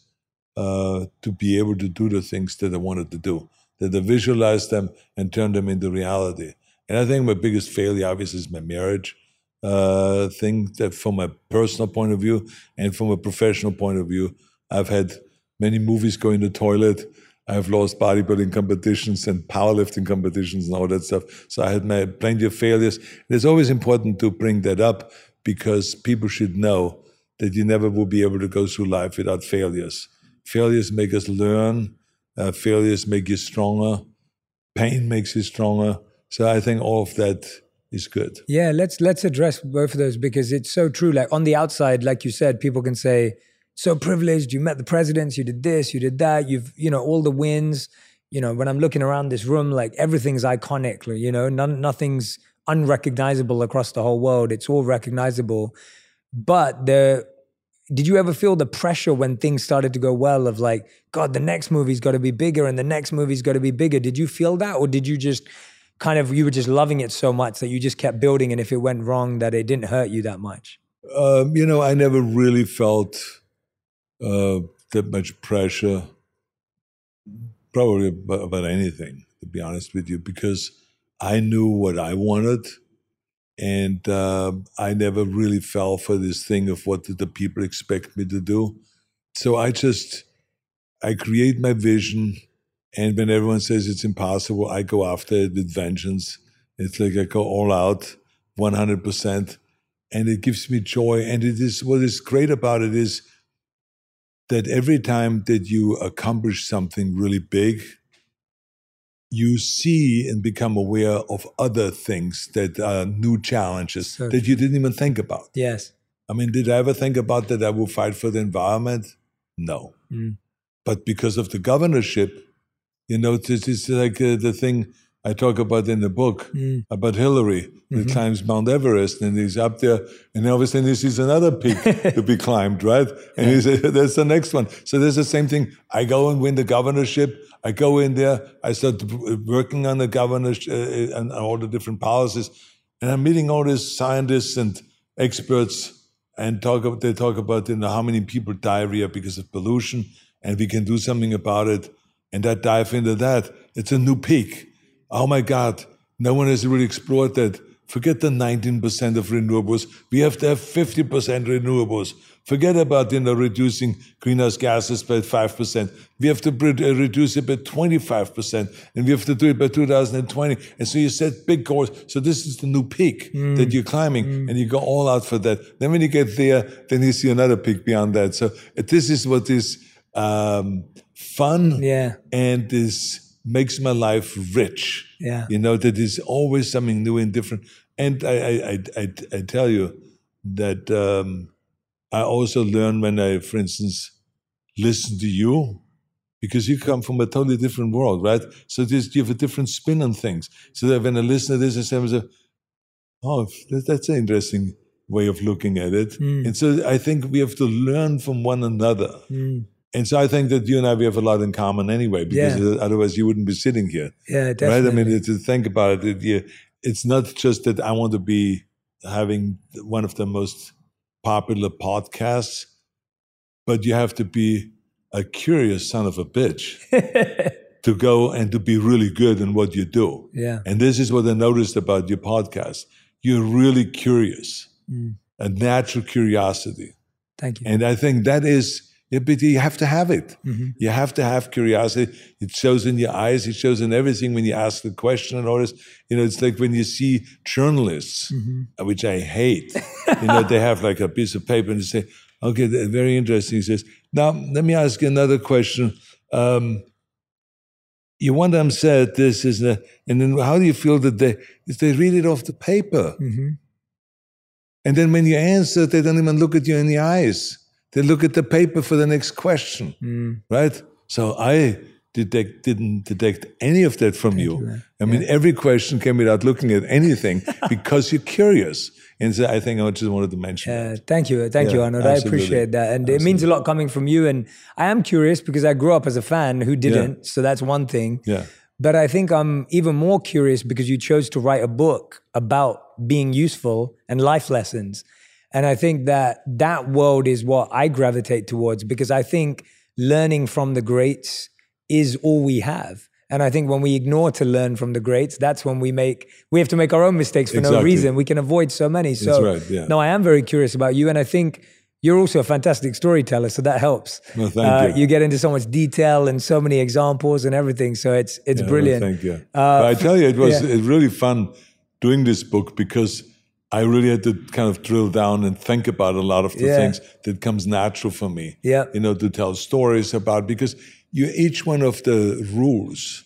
uh, to be able to do the things that I wanted to do, that I visualize them and turn them into reality. And I think my biggest failure, obviously, is my marriage uh, thing. That from a personal point of view and from a professional point of view, I've had many movies go in the toilet. I've lost bodybuilding competitions and powerlifting competitions and all that stuff. So I had my, plenty of failures. it's always important to bring that up because people should know that you never will be able to go through life without failures. Failures make us learn. Uh, failures make you stronger. Pain makes you stronger. So I think all of that is good. Yeah, let's let's address both of those because it's so true. Like on the outside, like you said, people can say, so privileged, you met the presidents, you did this, you did that, you've, you know, all the wins. You know, when I'm looking around this room, like everything's iconic, you know, none, nothing's unrecognizable across the whole world. It's all recognizable. But the did you ever feel the pressure when things started to go well of like, God, the next movie's got to be bigger and the next movie's got to be bigger? Did you feel that? Or did you just kind of you were just loving it so much that you just kept building and if it went wrong that it didn't hurt you that much? Um, you know i never really felt uh, that much pressure probably about, about, anything to be honest with you because i knew what i wanted and uh, i never really fell for this thing of what did the people expect me to do. So i just i create my vision and when everyone says it's impossible, I go after it with vengeance. It's like I go all out, 100%. And it gives me joy. And it is what is great about it is that every time that you accomplish something really big, you see and become aware of other things that are new challenges So that you didn't even think about. Yes. I mean, did I ever think about that I will fight for the environment? No. Mm. But because of the governorship, you know, this is like uh, the thing I talk about in the book Mm. about Hillary that Mm-hmm. climbs Mount Everest and he's up there and all of a sudden he sees another peak to be climbed, right? And he says, that's the next one. So there's the same thing. I go and win the governorship. I go in there. I start working on the governorship uh, and all the different policies. And I'm meeting all these scientists and experts and talk about, they talk about you know, how many people diarrhea because of pollution and we can do something about it. And I dive into that. It's a new peak. Oh my God, no one has really explored that. Forget the 19% of renewables. We have to have 50% renewables. Forget about you know, reducing greenhouse gases by 5%. We have to uh, reduce it by 25%, and we have to do it by 2020. And so you set big goals. So this is the new peak that you're climbing, and you go all out for that. Then when you get there, then you see another peak beyond that. So this is what is um, fun Yeah. and this makes my life rich. Yeah. You know, that is always something new and different. And I, I, I, I, I tell you that um, I also learn when I, for instance, listen to you because you come from a totally different world, right? So this, you have a different spin on things. So that when I listen to this, I say, oh, that's an interesting way of looking at it. And so I think we have to learn from one another. And so I think that you and I, we have a lot in common anyway, because Yeah. otherwise you wouldn't be sitting here. Yeah, definitely. Right? I mean, to think about it, it you, it's not just that I want to be having one of the most popular podcasts, but you have to be a curious son of a bitch to go and to be really good in what you do. Yeah. And this is what I noticed about your podcast. You're really curious, mm. a natural curiosity. Thank you. And I think that is, yeah, but you have to have it. Mm-hmm. You have to have curiosity. It shows in your eyes. It shows in everything when you ask the question and all this. You know, it's like when you see journalists, Mm-hmm. uh, which I hate. you know, they have like a piece of paper and they say, "Okay, very interesting." He says, "Now let me ask you another question." Um, you want time said this is the, and then how do you feel that they if they read it off the paper? Mm-hmm. And then when you answer, they don't even look at you in the eyes. They look at the paper for the next question, Mm. right? So I detect, didn't detect any of that from you. I mean, every question came without looking at anything because you're curious. And so I think I just wanted to mention Uh, thank you, thank you, Yeah, Arnold. I appreciate that, and it means a lot coming from you. And I am curious because I grew up as a fan who didn't, so that's one thing. Yeah. But I think I'm even more curious because you chose to write a book about being useful and life lessons. And I think that that world is what I gravitate towards because I think learning from the greats is all we have. And I think when we ignore to learn from the greats, that's when we make we have to make our own mistakes for no reason. We can avoid so many. So right, yeah. no, I am very curious about you, and I think you're also a fantastic storyteller, so that helps. Well, thank Uh, you. You get into so much detail and so many examples and everything, so it's it's Yeah, well, brilliant. thank you. Uh, but I tell you, it was yeah. really fun doing this book because I really had to kind of drill down and think about a lot of the Yeah. things that comes natural for me. Yeah. You know, to tell stories about because you each one of the rules,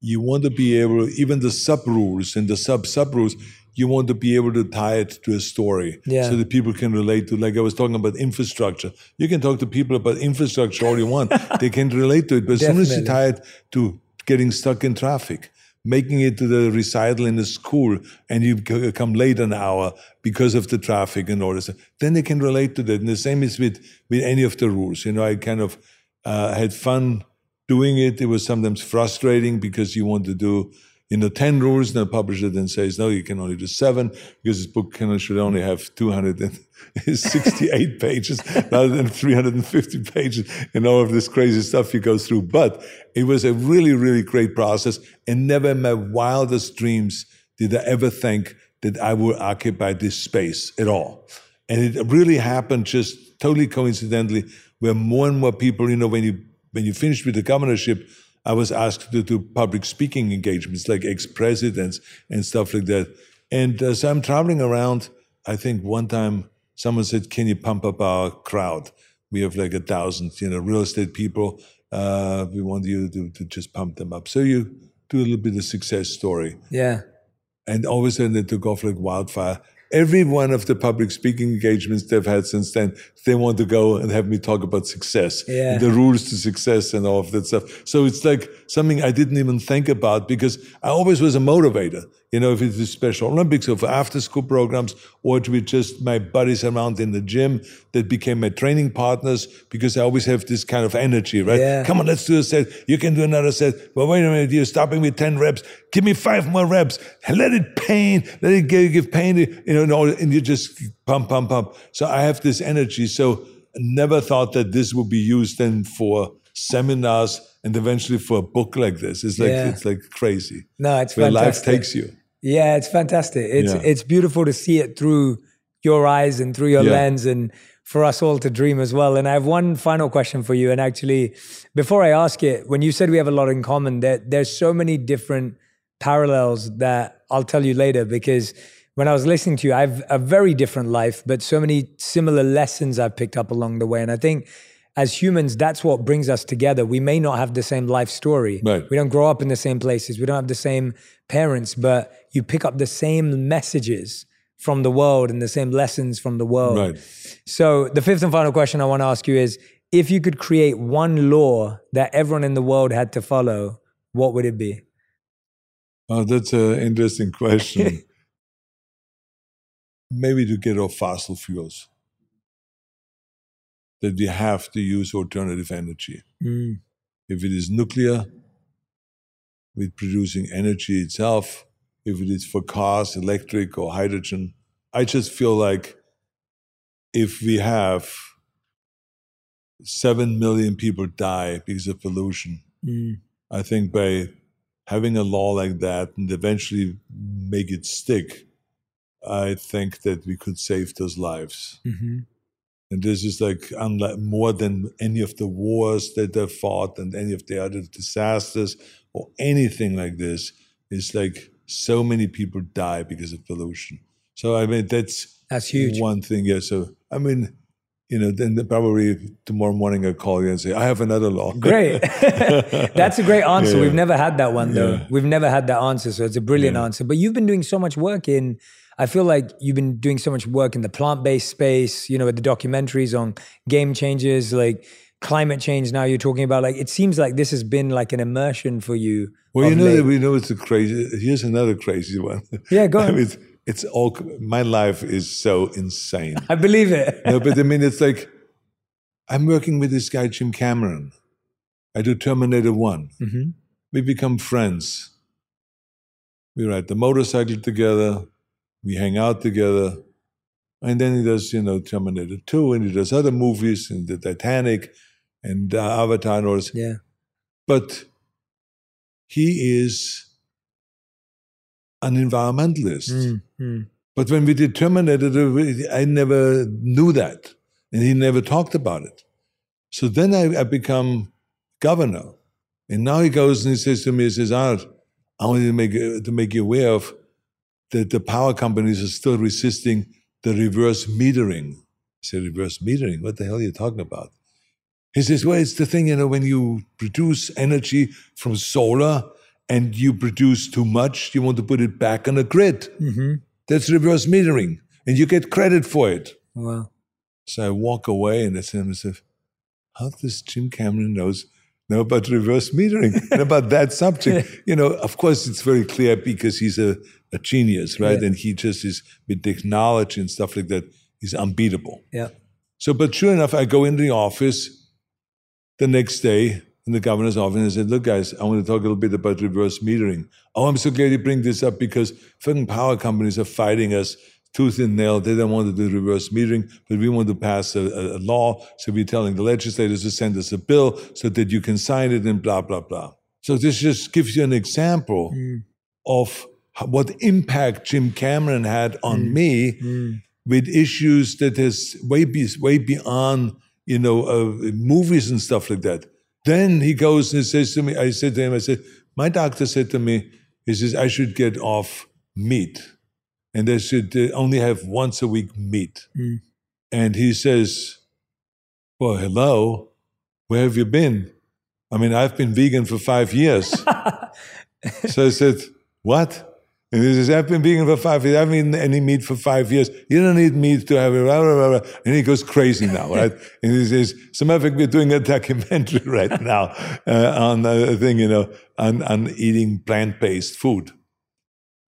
you want to be able, even the sub rules and the sub sub rules, you want to be able to tie it to a story Yeah. so that people can relate to. Like I was talking about infrastructure. You can talk to people about infrastructure all you want. they can relate to it. But as soon as you Definitely. tie it to getting stuck in traffic, making it to the recital in the school, and you come late an hour because of the traffic and all this, then they can relate to that. And the same is with, with any of the rules. You know, I kind of uh, had fun doing it. It was sometimes frustrating because you want to do, you know, 10 rules, and the publisher then says, no, you can only do seven because this book can, should only have 268 pages rather than 350 pages and all of this crazy stuff you go through. But it was a really, really great process. And never in my wildest dreams did I ever think that I would occupy this space at all. And it really happened just totally coincidentally, where more and more people, you know, when you when you finished with the governorship, I was asked to do public speaking engagements, like ex-presidents and stuff like that. And uh, so I'm traveling around. I think one time someone said, "Can you pump up our crowd? We have like a thousand, you know, real estate people. Uh, we want you to, to just pump them up." So you do a little bit of success story. Yeah. And all of a sudden, it took off like wildfire. Every one of the public speaking engagements they've had since then, they want to go and have me talk about success, Yeah. the rules to success, and all of that stuff. So it's like something I didn't even think about because I always was a motivator. You know, if it is the Special Olympics or for after school programs, or it was just my buddies around in the gym that became my training partners because I always have this kind of energy, right? Yeah. Come on, let's do a set. You can do another set. Well, wait a minute, you're stopping with 10 reps. Give me five more reps. Let it pain. Let it give, give pain. You know, and, all, and you just pump, pump, pump. So I have this energy. So I never thought that this would be used then for seminars and eventually for a book like this. It's like, Yeah. it's like crazy. No, it's where fantastic. life takes you. Yeah, it's fantastic. It's Yeah. it's beautiful to see it through your eyes and through your Yeah. lens and for us all to dream as well. And I have one final question for you. And actually, before I ask it, when you said we have a lot in common, there, there's so many different parallels that I'll tell you later because when I was listening to you, I have a very different life, but so many similar lessons I've picked up along the way. And I think as humans, that's what brings us together. We may not have the same life story. Right. We don't grow up in the same places. We don't have the same parents, but you pick up the same messages from the world and the same lessons from the world. Right. So the fifth and final question I want to ask you is if you could create one law that everyone in the world had to follow, what would it be? Oh, that's an interesting question. Maybe to get off fossil fuels. That we have to use alternative energy. Mm, If it is nuclear, with producing energy itself, if it is for cars, electric or hydrogen, I just feel like if we have seven million people die because of pollution, mm, I think by having a law like that and eventually make it stick, I think that we could save those lives. mhm. And this is like unlike more than any of the wars that they've fought and any of the other disasters or anything like this. It's like so many people die because of pollution. So I mean that's That's huge. One thing, yeah. So I mean, you know, then probably tomorrow morning I call you and say I have another law. Great. That's a great answer. Yeah. We've never had that one though. Yeah. We've never had that answer. So it's a brilliant Yeah. answer. But you've been doing so much work in, I feel like you've been doing so much work in the plant based space, you know, with the documentaries on Game Changers, like climate change now you're talking about. Like it seems like this has been like an immersion for you. Well, you know late. that we know it's a crazy. Here's another crazy one. Yeah, go on. I mean, it's, it's all. My life is so insane. I believe it. no, but I mean, it's like I'm working with this guy Jim Cameron. I do Terminator One. hmm We become friends. We ride the motorcycle together. We hang out together. And then he does, you know, Terminator 2, and he does other movies, and the Titanic, and uh, Avatar, and all this. Yeah. But he is an environmentalist. Mm, mm. But when we did Terminator, I never knew that, and he never talked about it. So then I, I become governor, and now he goes and he says to me, he says, Art, I want you to make to make you aware of that the power companies are still resisting the reverse metering. I said, reverse metering? What the hell are you talking about? He says, well, it's the thing, you know, when you produce energy from solar and you produce too much, you want to put it back on the grid. hmm That's reverse metering, and you get credit for it. Wow. So I walk away and I say to myself, how does Jim Cameron knows know about reverse metering and about that subject? you know, of course it's very clear because he's a, a genius, right? Yeah. And he just is with technology and stuff like that, he's unbeatable. Yeah. So, but sure enough, I go into the office the next day in the governor's office and I said, Look, guys, I want to talk a little bit about reverse metering. Oh, I'm so glad you bring this up because fucking power companies are fighting us tooth and nail. They don't want to do reverse metering, but we want to pass a, a, law. So we're telling the legislators to send us a bill so that you can sign it and blah, blah, blah. So this just gives you an example of what impact Jim Cameron had on me with issues that is way, be, way beyond, you know, uh, movies and stuff like that. Then he goes and says to me, I said to him, I said, my doctor said to me, he says, I should get off meat and they should uh, only have once a week meat. And he says, well, hello, where have you been? I mean, I've been vegan for five years. so I said, What? And he says, I've been vegan for five years. I haven't eaten any meat for five years. You don't need meat to have it. Blah, blah, blah, blah. And he goes crazy now, right? and he says, some of we're doing a documentary right now uh, on a thing, you know, on, on eating plant-based food.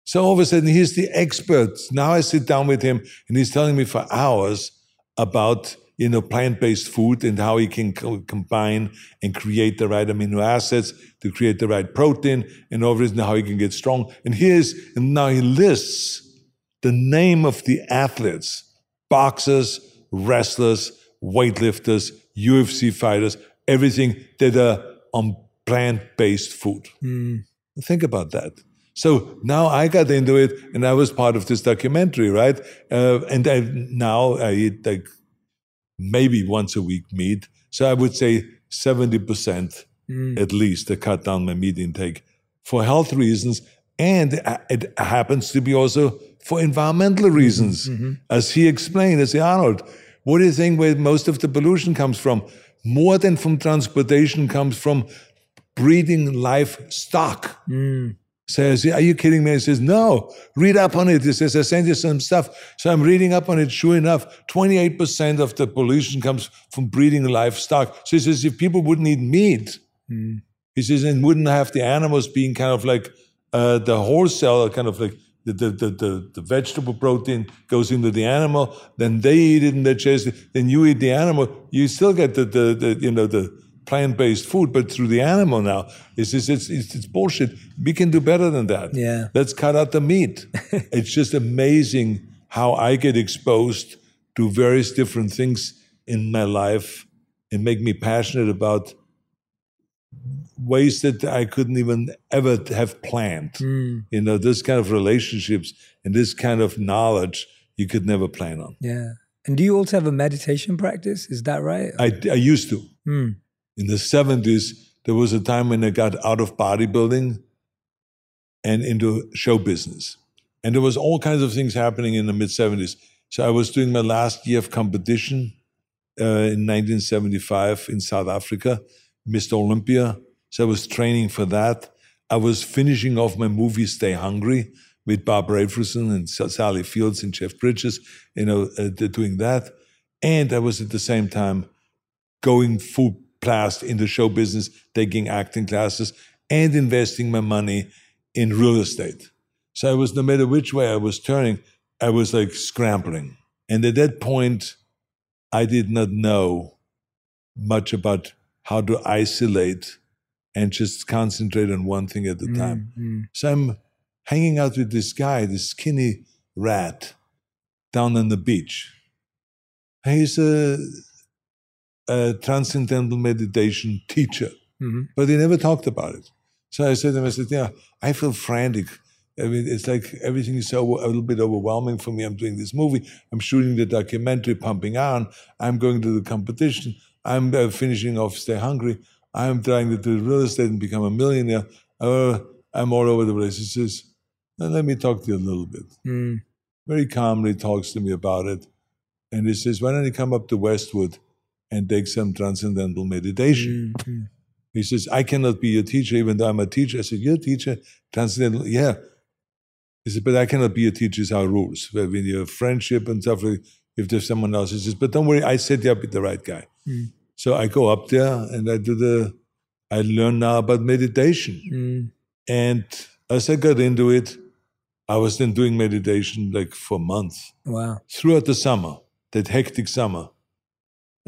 So all of a sudden, he's the expert. Now I sit down with him and he's telling me for hours about you know, plant-based food and how he can co- combine and create the right amino acids to create the right protein and all of obviously how he can get strong. And here's, and now he lists the name of the athletes, boxers, wrestlers, weightlifters, UFC fighters, everything that are on plant-based food. Mm. Think about that. So now I got into it, and I was part of this documentary, right? Uh, and I, now I eat like maybe once a week meat. So I would say 70% Mm. at least to cut down my meat intake for health reasons. And it happens to be also for environmental reasons. Mm-hmm. As he explained, as Arnold, what do you think where most of the pollution comes from? More than from transportation comes from breeding livestock. Mm. Says, are you kidding me? He says, no, read up on it. He says, I sent you some stuff. So I'm reading up on it. Sure enough, 28% of the pollution comes from breeding livestock. So he says, if people wouldn't eat meat, Mm. he says, and wouldn't have the animals being kind of like uh, the wholesale, kind of like the, the, the, the, the vegetable protein goes into the animal, then they eat it and they chase it, then you eat the animal, you still get the, the, the you know, the plant-based food, but through the animal now. It's it's, it's, it's bullshit. We can do better than that. Yeah. Let's cut out the meat. it's just amazing how I get exposed to various different things in my life and make me passionate about ways that I couldn't even ever have planned. Mm. You know, this kind of relationships and this kind of knowledge you could never plan on. Yeah. And do you also have a meditation practice? Is that right? I, I used to. Mm. In the 70s, there was a time when I got out of bodybuilding and into show business. And there was all kinds of things happening in the mid 70s. So I was doing my last year of competition uh, in 1975 in South Africa, Mr. Olympia. So I was training for that. I was finishing off my movie Stay Hungry with Bob Rafelson and Sally Fields and Jeff Bridges, you know, uh, doing that. And I was at the same time going full blast in the show business, taking acting classes and investing my money in real estate. So I was, no matter which way I was turning, I was like scrambling. And at that point, I did not know much about how to isolate and just concentrate on one thing at a time. Mm. So I'm hanging out with this guy, this skinny rat, down on the beach. He's a, a transcendental meditation teacher, Mhm. but he never talked about it. So I said to him, I said, Yeah, I feel frantic. I mean, it's like everything is so a little bit overwhelming for me. I'm doing this movie, I'm shooting the documentary, pumping on, I'm going to the competition, I'm uh, finishing off Stay Hungry, I'm trying to do real estate and become a millionaire. Uh, I'm all over the place. He says, let me talk to you a little bit. Mm. Very calmly talks to me about it. And he says, Why don't you come up to Westwood and take some transcendental meditation? Mm. He says, I cannot be your teacher, even though I'm a teacher. I said, You're a teacher? Transcendental? Yeah. He said, But I cannot be your teacher, it's our rules. When you have friendship and stuff, like, if there's someone else, he says, But don't worry, I set you up with the right guy. Mm. So I go up there and I do the, I learn now about meditation. Mm. And as I got into it, I was then doing meditation like for months Wow. throughout the summer, that hectic summer.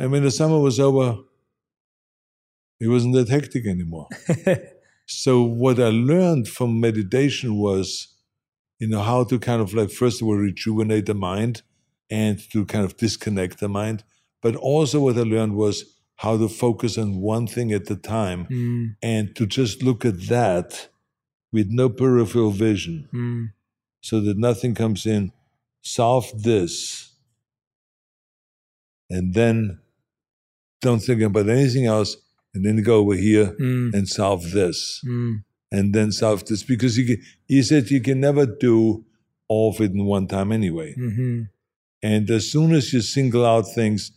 And when the summer was over, it wasn't that hectic anymore. so what I learned from meditation was, you know, how to kind of like first of all rejuvenate the mind and to kind of disconnect the mind. But also what I learned was how to focus on one thing at a time Mm. and to just look at that with no peripheral vision Mm. so that nothing comes in, solve this, and then don't think about anything else, and then go over here Mm. and solve this, Mm. and then solve this. Because you can, he said you can never do all of it in one time anyway. Mhm. And as soon as you single out things,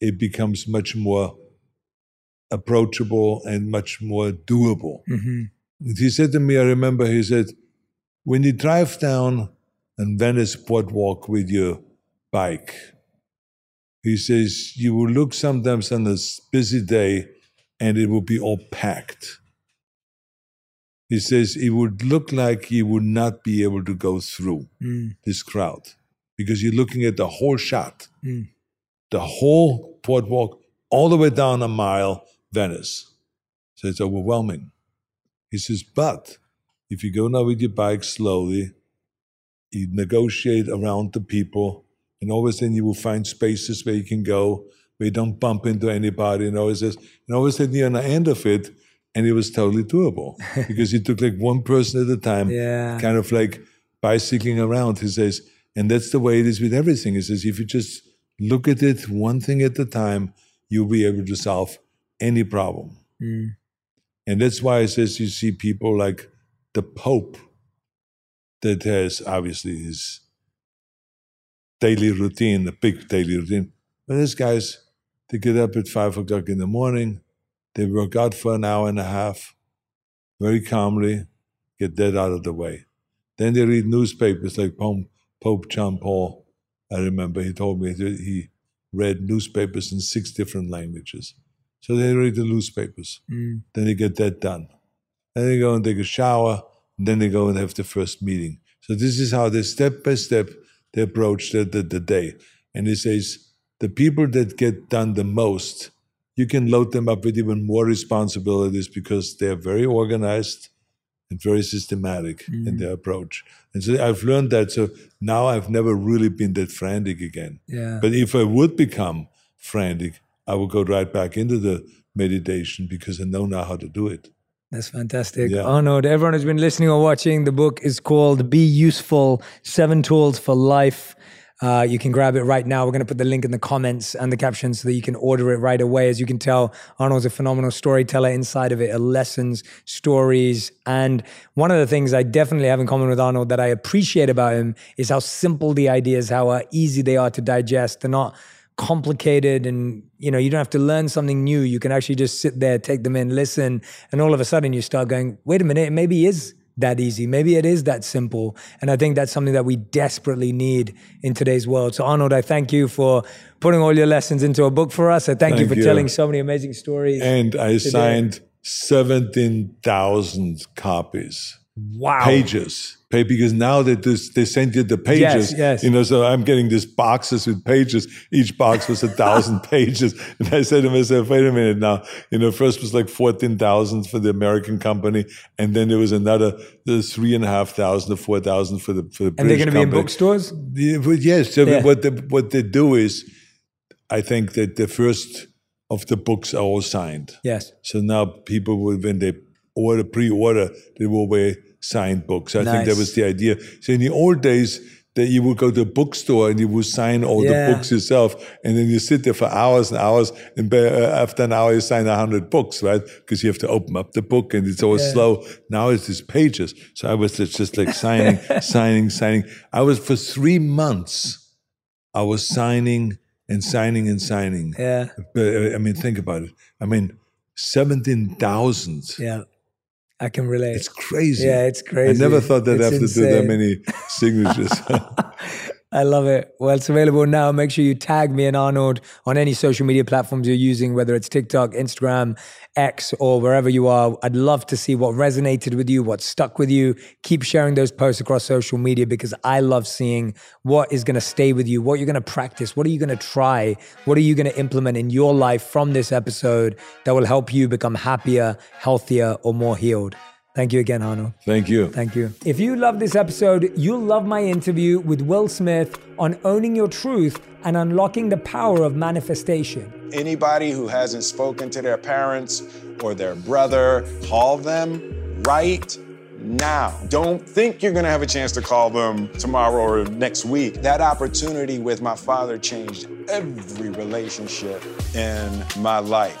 it becomes much more approachable and much more doable. Mhm. he said to me, I remember, he said, when you drive down and Venice boardwalk with your bike, he says, you will look sometimes on a busy day and it will be all packed. He says it would look like you would not be able to go through hmm. this crowd because you're looking at the whole shot, hmm. the whole boardwalk, all the way down a mile, Venice. So it's overwhelming. He says, but if you go now with your bike slowly, you negotiate around the people, and all of a sudden you will find spaces where you can go, where you don't bump into anybody, and always sudden, and all of a you're on the end of it, and it was totally doable because he took like one person at a time, Yeah. kind of like bicycling around. He says, and that's the way it is with everything. He says, if you just look at it one thing at a time, you'll be able to solve any problem. Mm. And that's why he says you see people like the Pope that has obviously his daily routine, a big daily routine. But these guys, they get up at five o'clock in the morning, they work out for an hour and a half, very calmly, get that out of the way. Then they read newspapers like Pope, Pope John Paul. I remember he told me that he read newspapers in six different languages. So they read the newspapers. Mm. Then they get that done. Then they go and take a shower. And then they go and have the first meeting. So this is how they step by step they approach the, the, the day. And he says the people that get done the most, you can load them up with even more responsibilities because they're very organized and very systematic in mm-hmm. their approach. And so I've learned that. So now I've never really been that frantic again. Yeah. But if I would become frantic, I would go right back into the meditation because I know now how to do it. That's fantastic. Yeah. Arnold, everyone who's been listening or watching, the book is called Be Useful Seven Tools for Life. Uh, you can grab it right now. We're going to put the link in the comments and the captions so that you can order it right away. As you can tell, Arnold's a phenomenal storyteller. Inside of it are lessons, stories. And one of the things I definitely have in common with Arnold that I appreciate about him is how simple the ideas, how uh, easy they are to digest. They're not complicated and you know you don't have to learn something new. You can actually just sit there take them in listen and all of a sudden you start going wait a minute it maybe is that easy. Maybe it is that simple. And i think that's something that we desperately need in today's world. So arnold i thank you for putting all your lessons into a book for us. I thank, you for you. telling so many amazing stories And I signed 17,000 copies. Wow pages because now that this, they send you the pages Yes, yes. you know so i'm getting these boxes with pages each box was a thousand pages and i said to myself wait a minute now you know first was like 14000 for the american company and then there was another the three and a half thousand or four thousand for the for the company. and they're going to be in bookstores yes. So Yeah. what they, what they do is, I think that the first of the books are all signed. yes So now people will, when they order pre-order, they will wear signed books. I think that was the idea. So in the old days, that you would go to a bookstore and you would sign all Yeah. the books yourself, and then you sit there for hours and hours, and uh, after an hour you sign a hundred books, right? Because you have to open up the book, and it's always slow. Now it's just pages. So I was just, just like signing, signing, signing. I was for three months. I was signing and signing and signing. yeah Uh, I mean, think about it. I mean, 17,000. yeah i can relate It's crazy. Yeah, it's crazy. I never thought they'd It's have to do that many signatures. I love it. Well, it's available now. Make sure you tag me and Arnold on any social media platforms you're using, whether it's TikTok, Instagram, X, or wherever you are. I'd love to see what resonated with you, what stuck with you. Keep sharing those posts across social media because I love seeing what is going to stay with you, what you're going to practice, what are you going to try, what are you going to implement in your life from this episode that will help you become happier, healthier, or more healed. Thank you again, Arnold. Thank you. Thank you. If you love this episode, you'll love my interview with Will Smith on owning your truth and unlocking the power of manifestation. Anybody who hasn't spoken to their parents or their brother, call them right now. Don't think you're gonna have a chance to call them tomorrow or next week. That opportunity with my father changed every relationship in my life.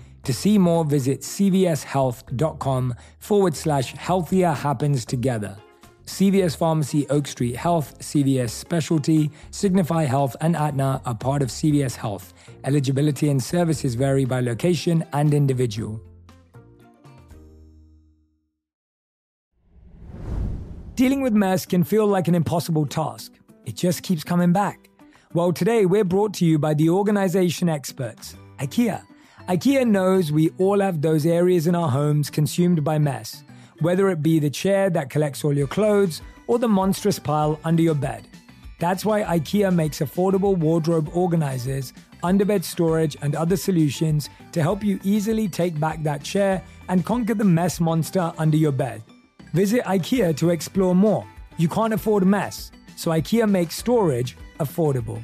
To see more, visit cvshealth.com forward slash healthier happens together. CVS Pharmacy, Oak Street Health, CVS Specialty, Signify Health, and Aetna are part of CVS Health. Eligibility and services vary by location and individual. Dealing with mess can feel like an impossible task. It just keeps coming back. Well, today we're brought to you by the organization experts, IKEA. IKEA knows we all have those areas in our homes consumed by mess, whether it be the chair that collects all your clothes or the monstrous pile under your bed. That's why IKEA makes affordable wardrobe organizers, underbed storage, and other solutions to help you easily take back that chair and conquer the mess monster under your bed. Visit IKEA to explore more. You can't afford mess, so IKEA makes storage affordable.